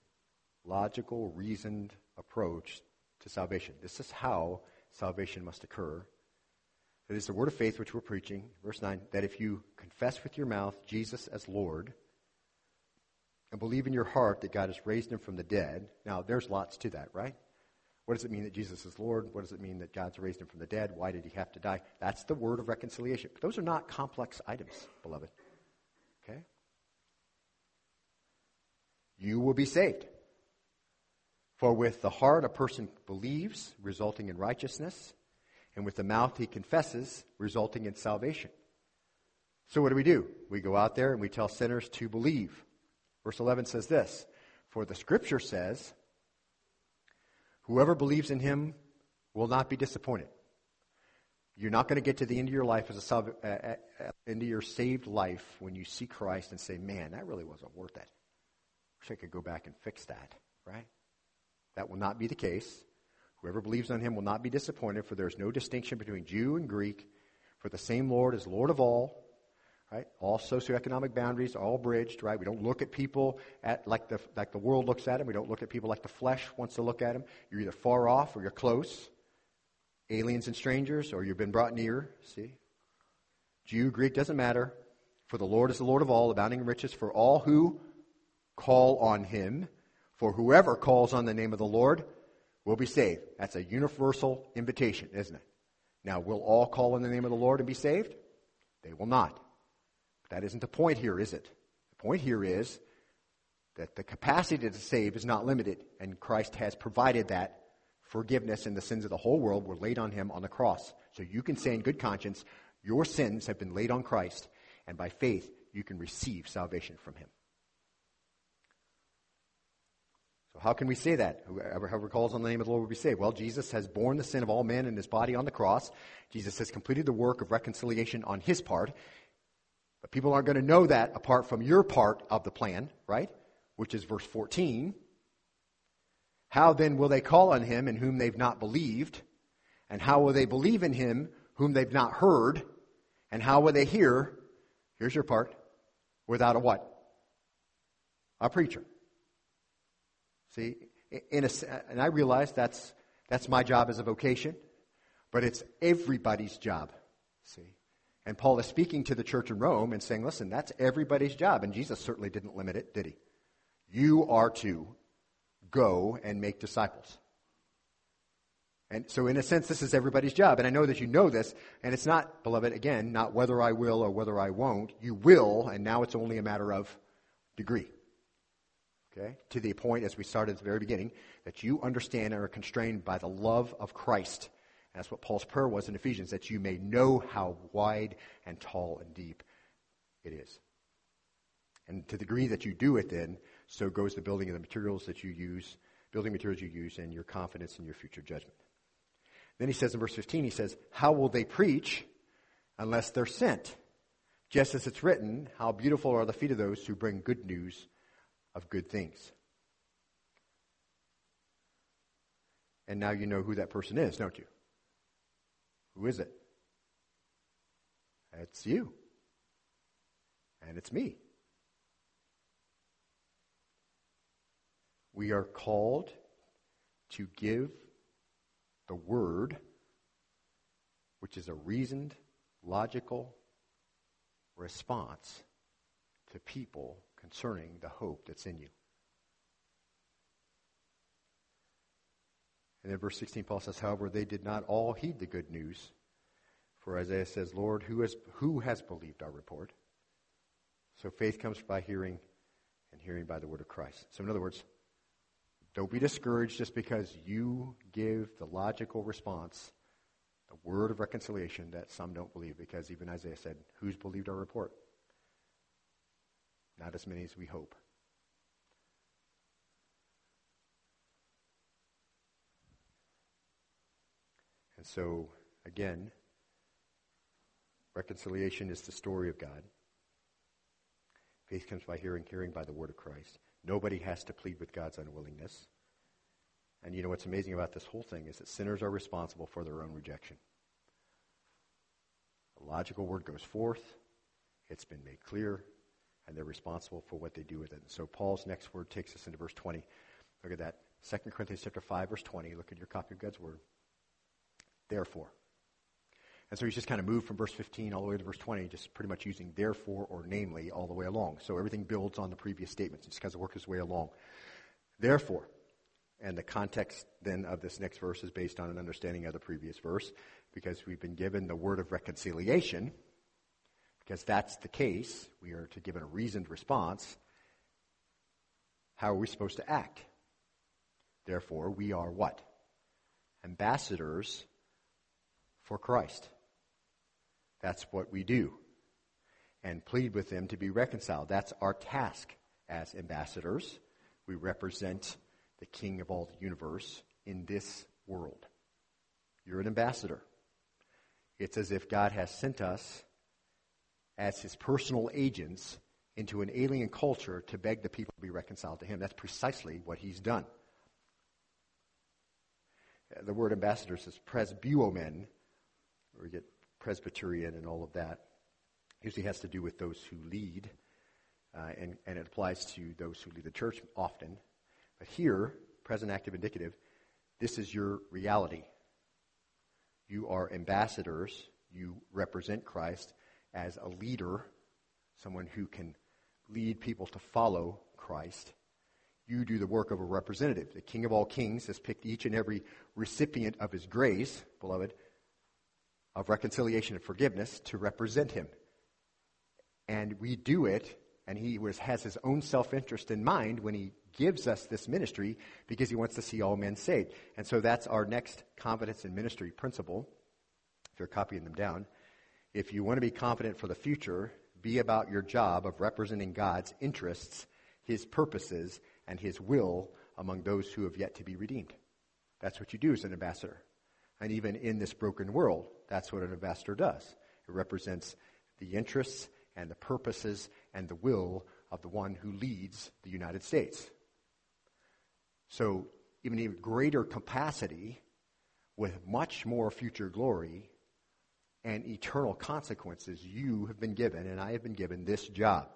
logical, reasoned approach to salvation. This is how salvation must occur. It is the word of faith which we're preaching, verse 9, that if you confess with your mouth Jesus as Lord and believe in your heart that God has raised him from the dead, now there's lots to that, right? What does it mean that Jesus is Lord? What does it mean that God's raised him from the dead? Why did he have to die? That's the word of reconciliation. But those are not complex items, beloved. Okay? You will be saved. For with the heart a person believes, resulting in righteousness, and with the mouth he confesses, resulting in salvation. So what do we do? We go out there and we tell sinners to believe. Verse 11 says this For the scripture says, Whoever believes in him will not be disappointed. You're not going to get to the end of your life as a uh, uh, uh, end of your saved life when you see Christ and say, "Man, that really wasn't worth it." Wish I could go back and fix that, right? That will not be the case. Whoever believes on him will not be disappointed, for there is no distinction between Jew and Greek, for the same Lord is Lord of all, right? All socioeconomic boundaries are all bridged, right? We don't look at people at like the like the world looks at them. We don't look at people like the flesh wants to look at them. You're either far off or you're close. Aliens and strangers, or you've been brought near. See? Jew, Greek doesn't matter. For the Lord is the Lord of all, abounding in riches for all who call on him. For whoever calls on the name of the Lord will be saved. That's a universal invitation, isn't it? Now, will all call on the name of the Lord and be saved? They will not. That isn't the point here, is it? The point here is that the capacity to save is not limited, and Christ has provided that forgiveness and the sins of the whole world were laid on him on the cross. So you can say in good conscience, your sins have been laid on Christ, and by faith you can receive salvation from him. So how can we say that? Whoever, calls on the name of the Lord will be saved. Well, Jesus has borne the sin of all men in his body on the cross. Jesus has completed the work of reconciliation on his part. But people aren't going to know that apart from your part of the plan, right? Which is verse 14. How then will they call on him in whom they've not believed? And how will they believe in him whom they've not heard? And how will they hear? Here's your part. Without a what? A preacher. See, in a, uh, and I realize that's, that's my job as a vocation, but it's everybody's job. See? And Paul is speaking to the church in Rome and saying, listen, that's everybody's job. And Jesus certainly didn't limit it, did he? You are to go and make disciples. And so, in a sense, this is everybody's job. And I know that you know this. And it's not, beloved, again, not whether I will or whether I won't. You will, and now it's only a matter of degree. Okay? To the point, as we started at the very beginning, that you understand and are constrained by the love of Christ. And that's what Paul's prayer was in Ephesians, that you may know how wide and tall and deep it is. And to the degree that you do it, then, so goes the building of the materials that you use, building materials you use, and your confidence in your future judgment. Then he says in verse 15, he says, How will they preach unless they're sent? Just as it's written, How beautiful are the feet of those who bring good news of good things. And now you know who that person is, don't you? Who is it? It's you. And it's me. We are called to give the Word, which is a reasoned, logical response to people concerning the hope that's in you. And in verse 16, Paul says, However, they did not all heed the good news. For Isaiah says, Lord, who has, who has believed our report? So faith comes by hearing, and hearing by the word of Christ. So, in other words, don't be discouraged just because you give the logical response, the word of reconciliation that some don't believe, because even Isaiah said, Who's believed our report? Not as many as we hope. And so, again, reconciliation is the story of God. Faith comes by hearing, hearing by the word of Christ. Nobody has to plead with God's unwillingness. And you know what's amazing about this whole thing is that sinners are responsible for their own rejection. The logical word goes forth, it's been made clear, and they're responsible for what they do with it. So Paul's next word takes us into verse 20. Look at that. 2 Corinthians chapter 5, verse 20. Look at your copy of God's word. Therefore. And so he's just kind of moved from verse 15 all the way to verse 20, just pretty much using therefore or namely all the way along. So everything builds on the previous statements. It just kind of work his way along. Therefore, and the context then of this next verse is based on an understanding of the previous verse, because we've been given the word of reconciliation, because that's the case, we are to give a reasoned response. How are we supposed to act? Therefore, we are what? Ambassadors for Christ. That's what we do. And plead with them to be reconciled. That's our task as ambassadors. We represent the King of all the universe in this world. You're an ambassador. It's as if God has sent us as his personal agents into an alien culture to beg the people to be reconciled to him. That's precisely what he's done. The word ambassador says presbeuomen, where we get Presbyterian and all of that. Usually has to do with those who lead, uh, and, and it applies to those who lead the church often. But here, present active indicative, this is your reality. You are ambassadors, you represent Christ, as a leader, someone who can lead people to follow Christ. You do the work of a representative. The King of all kings has picked each and every recipient of his grace, beloved, of reconciliation and forgiveness to represent him. And we do it, and he was, has his own self interest in mind when he gives us this ministry because he wants to see all men saved. And so that's our next confidence in ministry principle. If you're copying them down, if you want to be confident for the future, be about your job of representing God's interests, His purposes, and His will among those who have yet to be redeemed. That's what you do as an ambassador. And even in this broken world, that's what an ambassador does. It represents the interests and the purposes and the will of the one who leads the United States. So, even even greater capacity with much more future glory and eternal consequences, you have been given, and I have been given this job.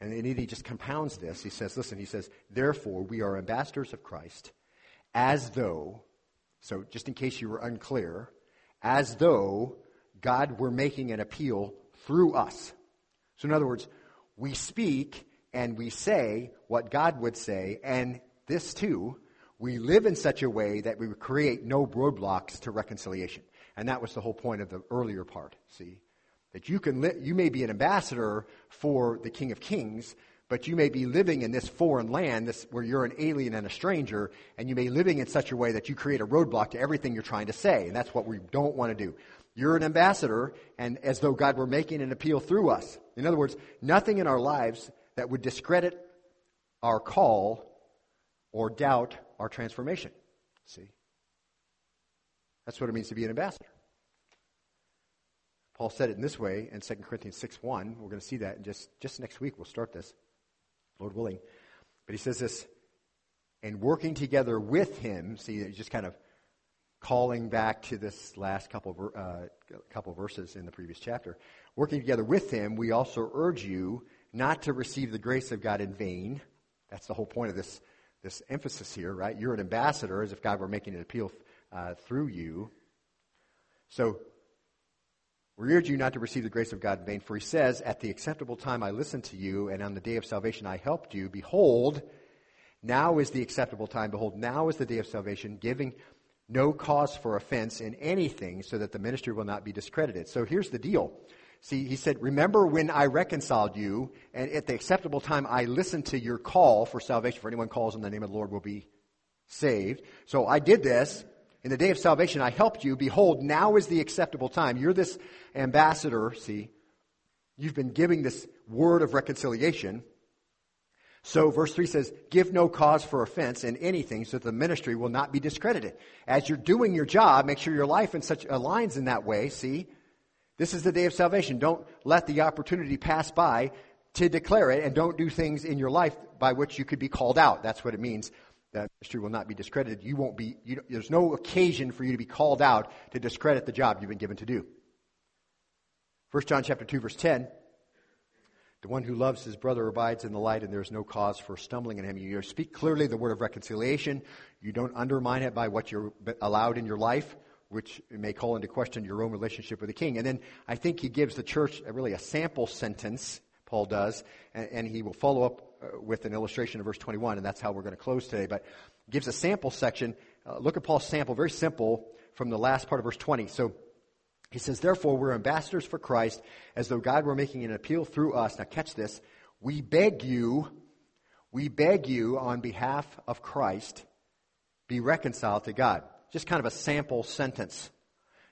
And then he just compounds this. He says, listen, he says, therefore, we are ambassadors of Christ, as though, so just in case you were unclear, as though God were making an appeal through us. So, in other words, we speak and we say what God would say, and this too, we live in such a way that we create no roadblocks to reconciliation. And that was the whole point of the earlier part, see? That you can li- you may be an ambassador for the King of Kings, but you may be living in this foreign land this, where you're an alien and a stranger, and you may be living in such a way that you create a roadblock to everything you're trying to say. And that's what we don't want to do. You're an ambassador, and as though God were making an appeal through us. In other words, nothing in our lives that would discredit our call or doubt our transformation. See? That's what it means to be an ambassador. Paul said it in this way in 2 Corinthians 6 1. We're going to see that in just, just next week. We'll start this, Lord willing. But he says this, and working together with him, see, he's just kind of calling back to this last couple, uh, couple verses in the previous chapter. Working together with him, we also urge you not to receive the grace of God in vain. That's the whole point of this, this emphasis here, right? You're an ambassador, as if God were making an appeal uh, through you. So, we urge you not to receive the grace of God in vain, for he says, At the acceptable time I listened to you, and on the day of salvation I helped you. Behold, now is the acceptable time. Behold, now is the day of salvation, giving no cause for offense in anything, so that the ministry will not be discredited. So here's the deal. See, he said, Remember when I reconciled you, and at the acceptable time I listened to your call for salvation. For anyone calls in the name of the Lord will be saved. So I did this. In the day of salvation I helped you. Behold, now is the acceptable time. You're this ambassador, see. You've been giving this word of reconciliation. So verse 3 says, give no cause for offense in anything so that the ministry will not be discredited. As you're doing your job, make sure your life in such aligns in that way, see? This is the day of salvation. Don't let the opportunity pass by to declare it and don't do things in your life by which you could be called out. That's what it means. That ministry will not be discredited. You won't be, you, there's no occasion for you to be called out to discredit the job you've been given to do. 1 John chapter 2 verse 10. The one who loves his brother abides in the light, and there is no cause for stumbling in him. You speak clearly the word of reconciliation. You don't undermine it by what you're allowed in your life which may call into question your own relationship with the king. And then I think he gives the church really a sample sentence, Paul does, and, and he will follow up with an illustration of verse 21, and that's how we're going to close today. But gives a sample section. Uh, look at Paul's sample, very simple, from the last part of verse 20. So he says, Therefore, we're ambassadors for Christ, as though God were making an appeal through us. Now, catch this. We beg you, we beg you on behalf of Christ, be reconciled to God just kind of a sample sentence.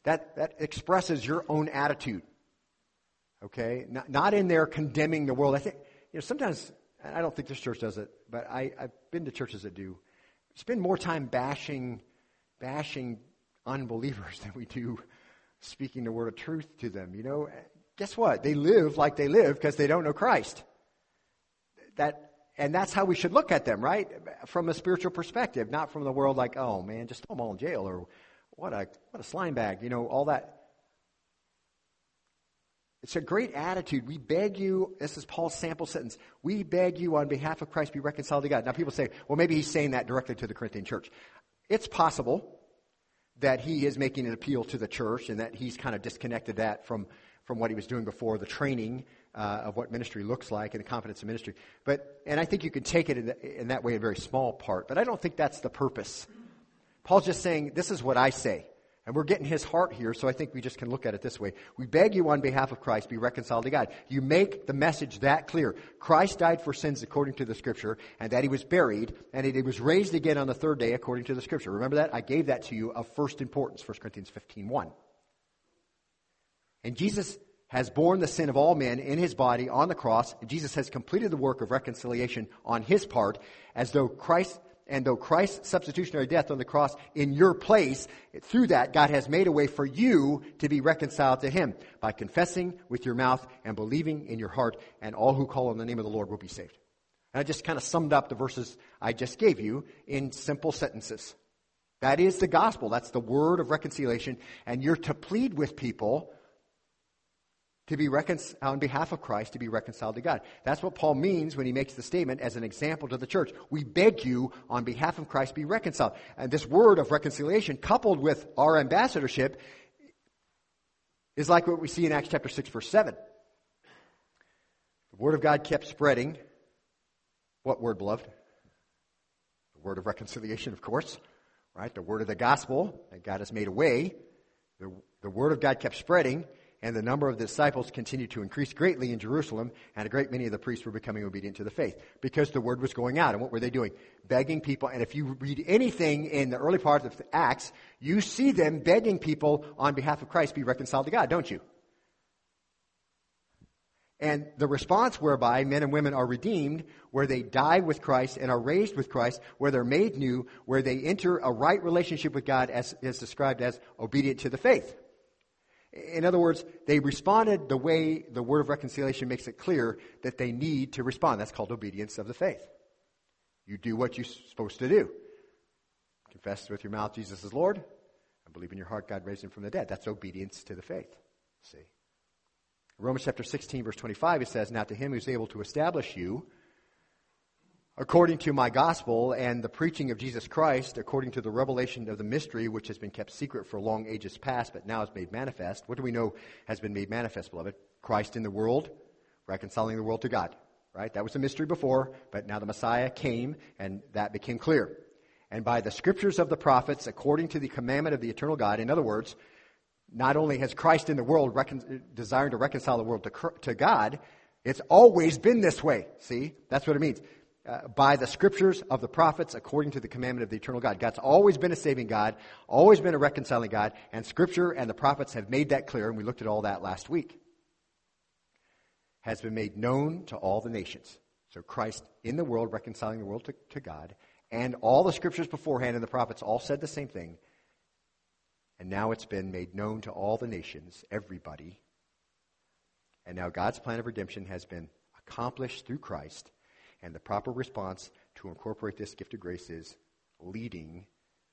That, that expresses your own attitude. Okay? Not, not in there condemning the world. I think, you know, sometimes, I don't think this church does it, but I, I've been to churches that do. Spend more time bashing, bashing unbelievers [laughs] than we do speaking the word of truth to them. You know, guess what? They live like they live because they don't know Christ. That and that's how we should look at them, right? From a spiritual perspective, not from the world like, oh man, just throw them all in jail or what a, what a slime bag, you know, all that. It's a great attitude. We beg you, this is Paul's sample sentence. We beg you on behalf of Christ be reconciled to God. Now people say, well, maybe he's saying that directly to the Corinthian church. It's possible that he is making an appeal to the church and that he's kind of disconnected that from, from what he was doing before, the training uh, of what ministry looks like and the confidence of ministry. But, and I think you can take it in, the, in that way, a very small part, but I don't think that's the purpose. Paul's just saying, this is what I say. And we're getting his heart here, so I think we just can look at it this way. We beg you on behalf of Christ, be reconciled to God. You make the message that clear. Christ died for sins according to the scripture, and that he was buried, and he was raised again on the third day according to the scripture. Remember that? I gave that to you of first importance, 1 Corinthians 15 1. And Jesus has borne the sin of all men in his body on the cross. Jesus has completed the work of reconciliation on his part, as though Christ, And though Christ's substitutionary death on the cross in your place, through that, God has made a way for you to be reconciled to Him by confessing with your mouth and believing in your heart, and all who call on the name of the Lord will be saved. And I just kind of summed up the verses I just gave you in simple sentences. That is the gospel. That's the word of reconciliation. And you're to plead with people to be on behalf of Christ to be reconciled to God. That's what Paul means when he makes the statement as an example to the church. We beg you on behalf of Christ be reconciled. And this word of reconciliation coupled with our ambassadorship is like what we see in Acts chapter 6 verse 7. The word of God kept spreading. What word, beloved? The word of reconciliation, of course. Right? The word of the gospel that God has made a way. The, the word of God kept spreading and the number of the disciples continued to increase greatly in Jerusalem, and a great many of the priests were becoming obedient to the faith because the word was going out. And what were they doing? Begging people. And if you read anything in the early part of Acts, you see them begging people on behalf of Christ be reconciled to God, don't you? And the response whereby men and women are redeemed, where they die with Christ and are raised with Christ, where they're made new, where they enter a right relationship with God as is described as obedient to the faith. In other words, they responded the way the word of reconciliation makes it clear that they need to respond. That's called obedience of the faith. You do what you're supposed to do. Confess with your mouth Jesus is Lord, and believe in your heart God raised him from the dead. That's obedience to the faith. See? Romans chapter 16, verse 25, it says, Now to him who's able to establish you according to my gospel and the preaching of Jesus Christ, according to the revelation of the mystery which has been kept secret for long ages past, but now is made manifest. What do we know has been made manifest, beloved? Christ in the world, reconciling the world to God. Right? That was a mystery before, but now the Messiah came and that became clear. And by the scriptures of the prophets, according to the commandment of the eternal God, in other words, not only has Christ in the world recon- desiring to reconcile the world to, to God, it's always been this way. See? That's what it means uh, by the scriptures of the prophets according to the commandment of the eternal God. God's always been a saving God, always been a reconciling God, and scripture and the prophets have made that clear, and we looked at all that last week. Has been made known to all the nations. So Christ in the world, reconciling the world to, to God, and all the scriptures beforehand and the prophets all said the same thing. And now it's been made known to all the nations, everybody. And now God's plan of redemption has been accomplished through Christ and the proper response to incorporate this gift of grace is leading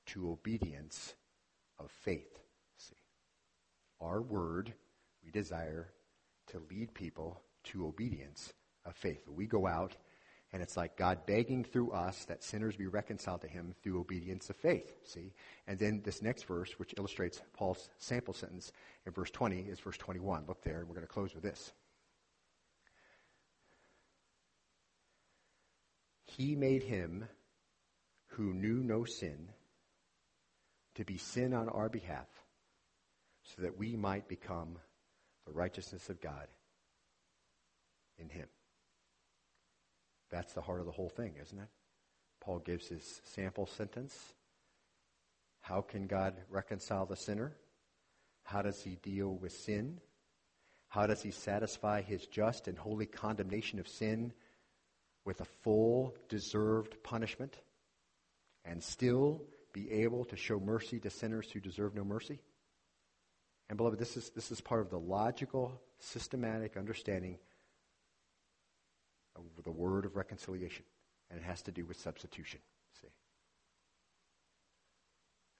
to obedience of faith. See, our word, we desire to lead people to obedience of faith. We go out and it's like God begging through us that sinners be reconciled to him through obedience of faith. See? And then this next verse, which illustrates Paul's sample sentence in verse 20, is verse 21. Look there, and we're going to close with this. He made him who knew no sin to be sin on our behalf so that we might become the righteousness of God in him. That's the heart of the whole thing, isn't it? Paul gives his sample sentence. How can God reconcile the sinner? How does he deal with sin? How does he satisfy his just and holy condemnation of sin with a full deserved punishment and still be able to show mercy to sinners who deserve no mercy? And beloved, this is, this is part of the logical, systematic understanding of the word of reconciliation. And it has to do with substitution. See?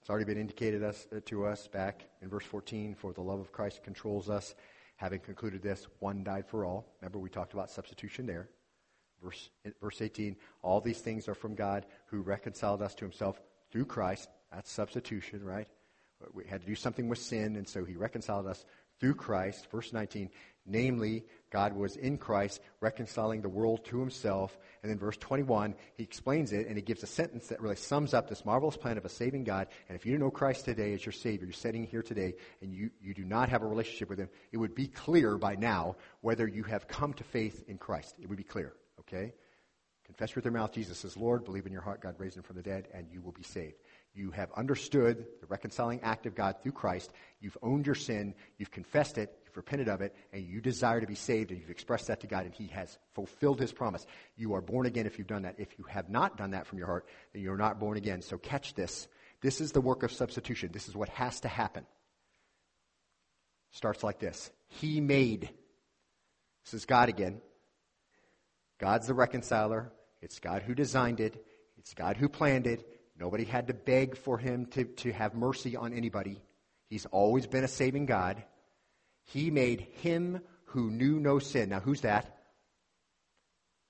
It's already been indicated us, uh, to us back in verse 14 for the love of Christ controls us. Having concluded this, one died for all. Remember, we talked about substitution there. Verse, verse 18, all these things are from God who reconciled us to himself through Christ. That's substitution, right? We had to do something with sin, and so he reconciled us through Christ. Verse 19, namely, God was in Christ reconciling the world to himself. And then verse 21, he explains it, and he gives a sentence that really sums up this marvelous plan of a saving God. And if you don't know Christ today as your Savior, you're sitting here today, and you, you do not have a relationship with him, it would be clear by now whether you have come to faith in Christ. It would be clear. Okay? Confess with your mouth Jesus is Lord, believe in your heart God raised him from the dead, and you will be saved. You have understood the reconciling act of God through Christ. You've owned your sin. You've confessed it. You've repented of it. And you desire to be saved. And you've expressed that to God. And He has fulfilled His promise. You are born again if you've done that. If you have not done that from your heart, then you're not born again. So catch this. This is the work of substitution. This is what has to happen. Starts like this He made. This is God again. God's the reconciler. It's God who designed it. It's God who planned it. Nobody had to beg for him to, to have mercy on anybody. He's always been a saving God. He made him who knew no sin. Now, who's that?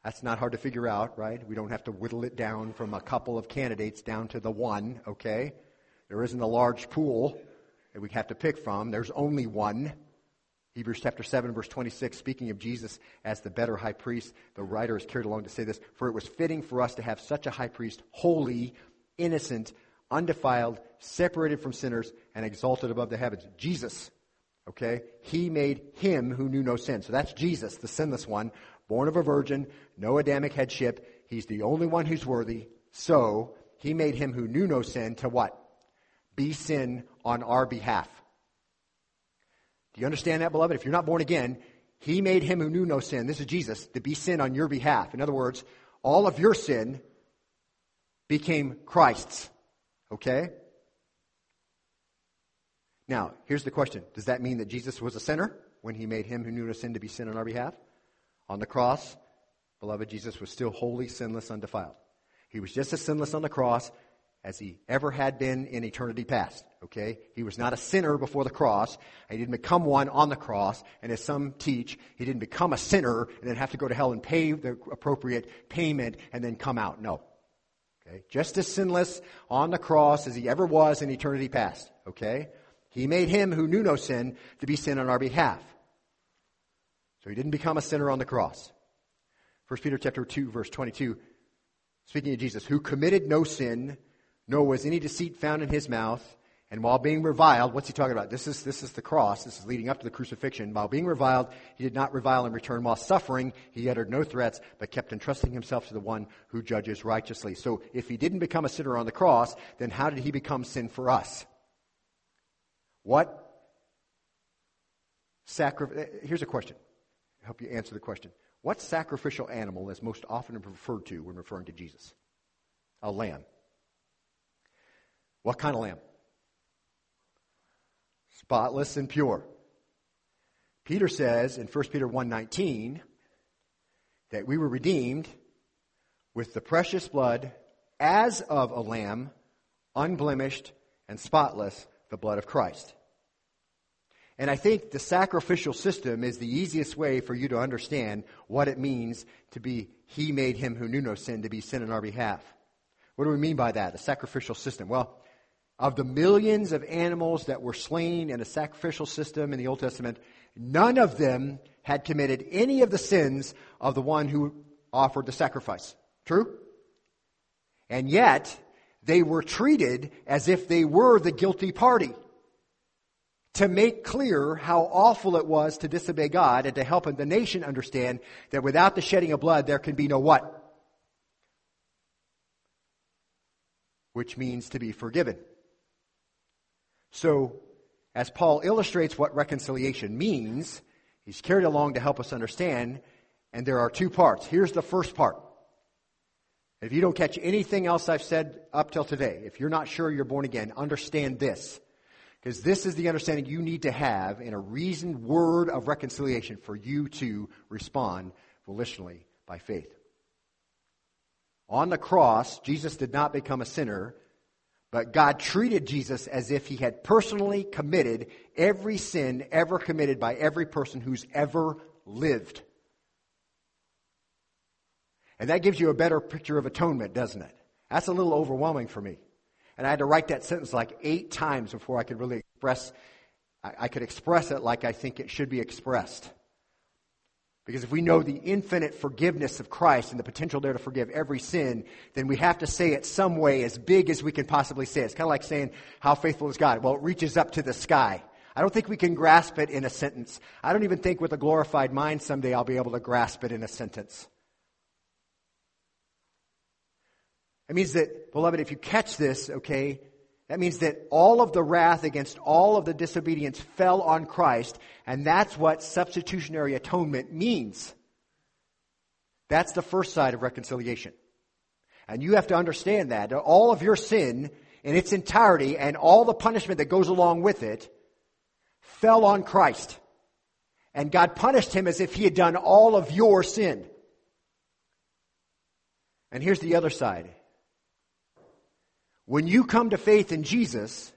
That's not hard to figure out, right? We don't have to whittle it down from a couple of candidates down to the one, okay? There isn't a large pool that we have to pick from. There's only one. Hebrews chapter 7, verse 26, speaking of Jesus as the better high priest, the writer is carried along to say this For it was fitting for us to have such a high priest, holy, innocent, undefiled, separated from sinners, and exalted above the heavens. Jesus. Okay? He made him who knew no sin. So that's Jesus, the sinless one, born of a virgin, no Adamic headship. He's the only one who's worthy. So he made him who knew no sin to what? Be sin on our behalf. You understand that, beloved? If you're not born again, he made him who knew no sin, this is Jesus, to be sin on your behalf. In other words, all of your sin became Christ's. Okay? Now, here's the question Does that mean that Jesus was a sinner when he made him who knew no sin to be sin on our behalf? On the cross, beloved, Jesus was still holy, sinless, undefiled. He was just as sinless on the cross as he ever had been in eternity past. Okay? He was not a sinner before the cross. He didn't become one on the cross. And as some teach, he didn't become a sinner and then have to go to hell and pay the appropriate payment and then come out. No. Okay? Just as sinless on the cross as he ever was in eternity past. Okay? He made him who knew no sin to be sin on our behalf. So he didn't become a sinner on the cross. 1 Peter chapter 2 verse 22 speaking of Jesus who committed no sin nor was any deceit found in his mouth and while being reviled, what's he talking about? This is, this is the cross. This is leading up to the crucifixion. While being reviled, he did not revile in return. While suffering, he uttered no threats, but kept entrusting himself to the one who judges righteously. So if he didn't become a sinner on the cross, then how did he become sin for us? What sacrifice? Eh, here's a question. I help you answer the question. What sacrificial animal is most often referred to when referring to Jesus? A lamb. What kind of lamb? spotless and pure. Peter says in 1 Peter 1:19 that we were redeemed with the precious blood as of a lamb, unblemished and spotless, the blood of Christ. And I think the sacrificial system is the easiest way for you to understand what it means to be he made him who knew no sin to be sin on our behalf. What do we mean by that? The sacrificial system. Well, of the millions of animals that were slain in a sacrificial system in the Old Testament, none of them had committed any of the sins of the one who offered the sacrifice. True? And yet, they were treated as if they were the guilty party. To make clear how awful it was to disobey God and to help the nation understand that without the shedding of blood, there can be no what? Which means to be forgiven. So, as Paul illustrates what reconciliation means, he's carried along to help us understand, and there are two parts. Here's the first part. If you don't catch anything else I've said up till today, if you're not sure you're born again, understand this. Because this is the understanding you need to have in a reasoned word of reconciliation for you to respond volitionally by faith. On the cross, Jesus did not become a sinner but God treated Jesus as if he had personally committed every sin ever committed by every person who's ever lived. And that gives you a better picture of atonement, doesn't it? That's a little overwhelming for me. And I had to write that sentence like eight times before I could really express, I could express it like I think it should be expressed. Because if we know the infinite forgiveness of Christ and the potential there to forgive every sin, then we have to say it some way as big as we can possibly say it. It's kind of like saying, how faithful is God? Well, it reaches up to the sky. I don't think we can grasp it in a sentence. I don't even think with a glorified mind someday I'll be able to grasp it in a sentence. It means that, beloved, if you catch this, okay, That means that all of the wrath against all of the disobedience fell on Christ, and that's what substitutionary atonement means. That's the first side of reconciliation. And you have to understand that. All of your sin in its entirety and all the punishment that goes along with it fell on Christ. And God punished him as if he had done all of your sin. And here's the other side. When you come to faith in Jesus,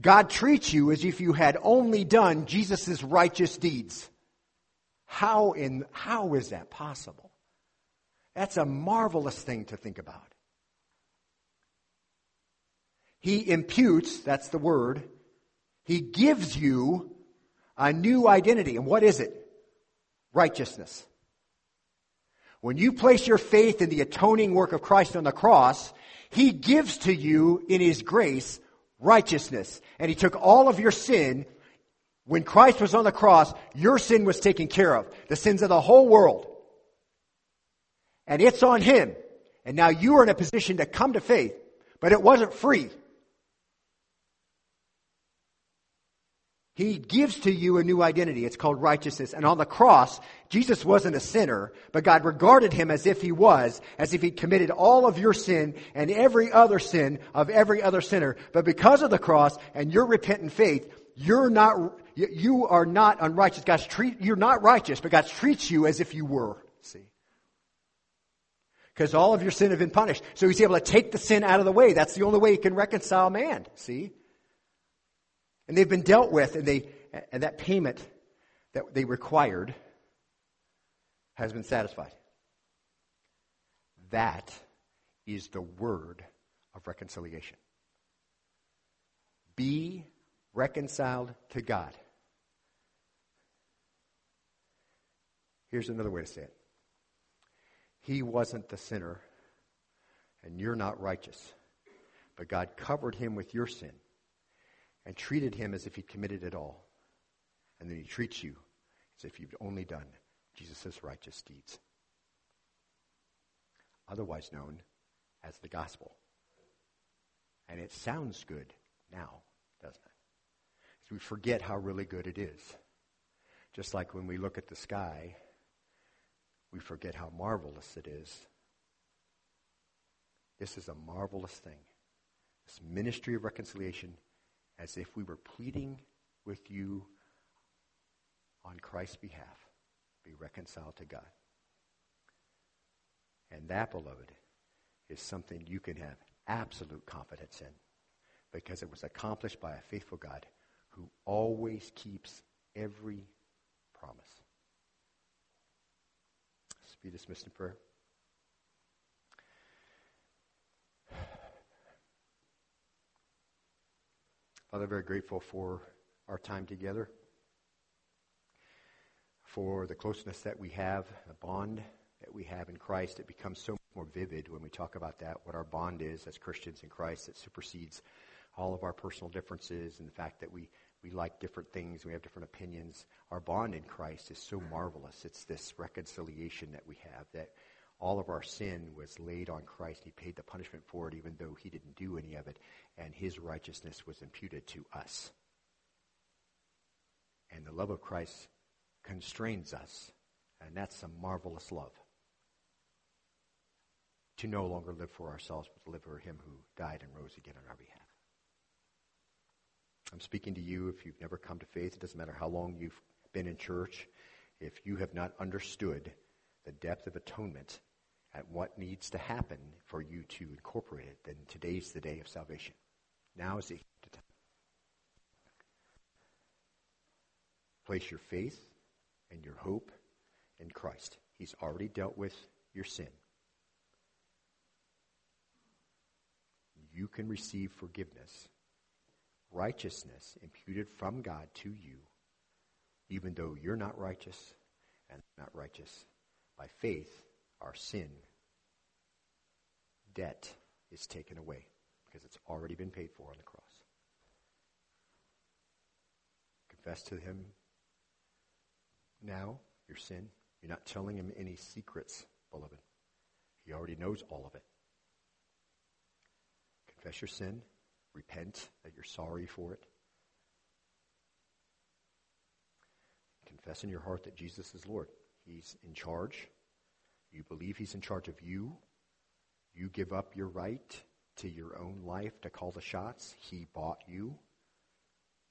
God treats you as if you had only done Jesus' righteous deeds. How in, how is that possible? That's a marvelous thing to think about. He imputes, that's the word, he gives you a new identity. And what is it? Righteousness. When you place your faith in the atoning work of Christ on the cross, He gives to you in His grace righteousness. And He took all of your sin. When Christ was on the cross, your sin was taken care of. The sins of the whole world. And it's on Him. And now you are in a position to come to faith. But it wasn't free. He gives to you a new identity. It's called righteousness. And on the cross, Jesus wasn't a sinner, but God regarded him as if he was, as if he'd committed all of your sin and every other sin of every other sinner. But because of the cross and your repentant faith, you're not, you are not unrighteous. God's treat, you're not righteous, but God treats you as if you were. See? Because all of your sin have been punished. So he's able to take the sin out of the way. That's the only way he can reconcile man. See? And they've been dealt with, and, they, and that payment that they required has been satisfied. That is the word of reconciliation. Be reconciled to God. Here's another way to say it He wasn't the sinner, and you're not righteous, but God covered him with your sin and treated him as if he'd committed it all. And then he treats you as if you've only done Jesus' righteous deeds. Otherwise known as the gospel. And it sounds good now, doesn't it? We forget how really good it is. Just like when we look at the sky, we forget how marvelous it is. This is a marvelous thing. This ministry of reconciliation as if we were pleading with you on Christ's behalf. Be reconciled to God. And that, beloved, is something you can have absolute confidence in because it was accomplished by a faithful God who always keeps every promise. Let's be dismissed in prayer. Father, very grateful for our time together, for the closeness that we have, the bond that we have in Christ. It becomes so much more vivid when we talk about that, what our bond is as Christians in Christ that supersedes all of our personal differences and the fact that we, we like different things, we have different opinions. Our bond in Christ is so marvelous. It's this reconciliation that we have that all of our sin was laid on Christ. He paid the punishment for it, even though he didn't do any of it, and his righteousness was imputed to us. And the love of Christ constrains us, and that's a marvelous love. To no longer live for ourselves, but to live for him who died and rose again on our behalf. I'm speaking to you if you've never come to faith. It doesn't matter how long you've been in church. If you have not understood the depth of atonement at what needs to happen for you to incorporate it, then today's the day of salvation. Now is the time. Place your faith and your hope in Christ. He's already dealt with your sin. You can receive forgiveness, righteousness imputed from God to you, even though you're not righteous and not righteous. By faith, our sin debt is taken away because it's already been paid for on the cross. Confess to Him now your sin. You're not telling Him any secrets, beloved. He already knows all of it. Confess your sin repent that you're sorry for it. Confess in your heart that Jesus is Lord. He's in charge. You believe He's in charge of you. You give up your right to your own life to call the shots. He bought you.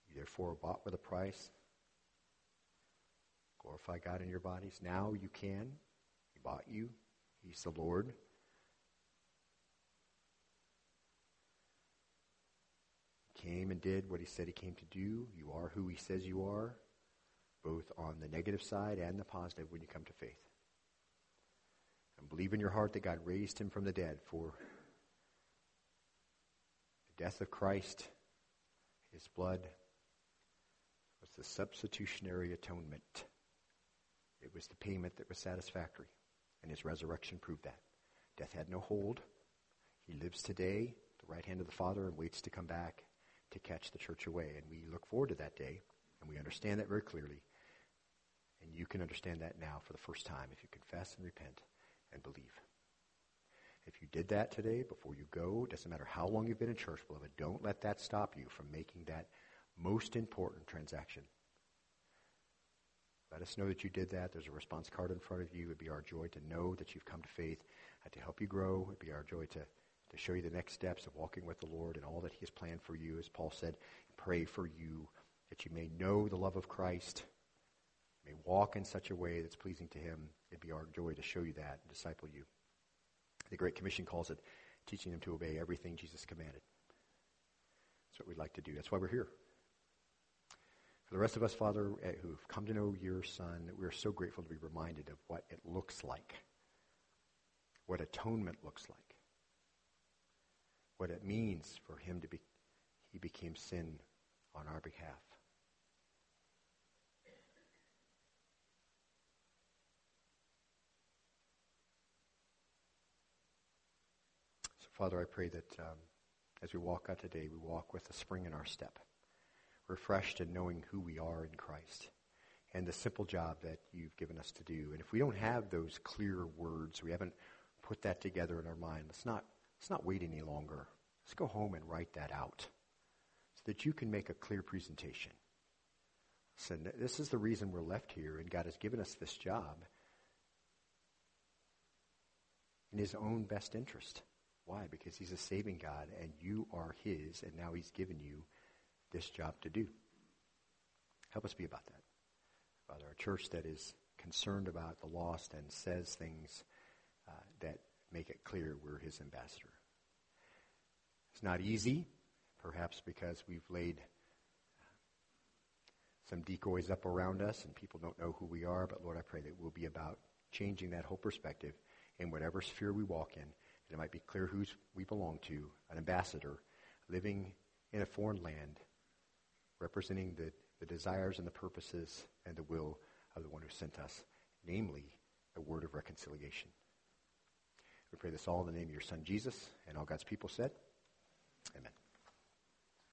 You therefore bought with a price. Glorify God in your bodies. Now you can. He bought you. He's the Lord. He came and did what he said he came to do. You are who he says you are, both on the negative side and the positive when you come to faith. And believe in your heart that God raised him from the dead for the death of Christ, his blood was the substitutionary atonement. It was the payment that was satisfactory, and his resurrection proved that. Death had no hold. He lives today, the right hand of the Father, and waits to come back to catch the church away. And we look forward to that day, and we understand that very clearly. And you can understand that now for the first time if you confess and repent and believe. If you did that today, before you go, doesn't matter how long you've been in church, beloved, don't let that stop you from making that most important transaction. Let us know that you did that. There's a response card in front of you. It'd be our joy to know that you've come to faith and to help you grow. It'd be our joy to, to show you the next steps of walking with the Lord and all that He has planned for you. As Paul said, pray for you that you may know the love of Christ, may walk in such a way that's pleasing to Him. It'd be our joy to show you that and disciple you. The Great Commission calls it teaching them to obey everything Jesus commanded. That's what we'd like to do. That's why we're here. For the rest of us, Father, eh, who've come to know your Son, we're so grateful to be reminded of what it looks like, what atonement looks like, what it means for him to be, he became sin on our behalf. So, Father, I pray that um, as we walk out today, we walk with a spring in our step refreshed in knowing who we are in Christ and the simple job that you've given us to do. And if we don't have those clear words, we haven't put that together in our mind, let's not, let's not wait any longer. Let's go home and write that out so that you can make a clear presentation. So this is the reason we're left here, and God has given us this job in His own best interest. Why? Because He's a saving God, and you are His, and now He's given you this job to do. Help us be about that. Father, a church that is concerned about the lost and says things uh, that make it clear we're his ambassador. It's not easy, perhaps because we've laid some decoys up around us and people don't know who we are, but Lord, I pray that we'll be about changing that whole perspective in whatever sphere we walk in. And it might be clear who we belong to, an ambassador living in a foreign land representing the, the desires and the purposes and the will of the one who sent us, namely the word of reconciliation. We pray this all in the name of your Son, Jesus, and all God's people said,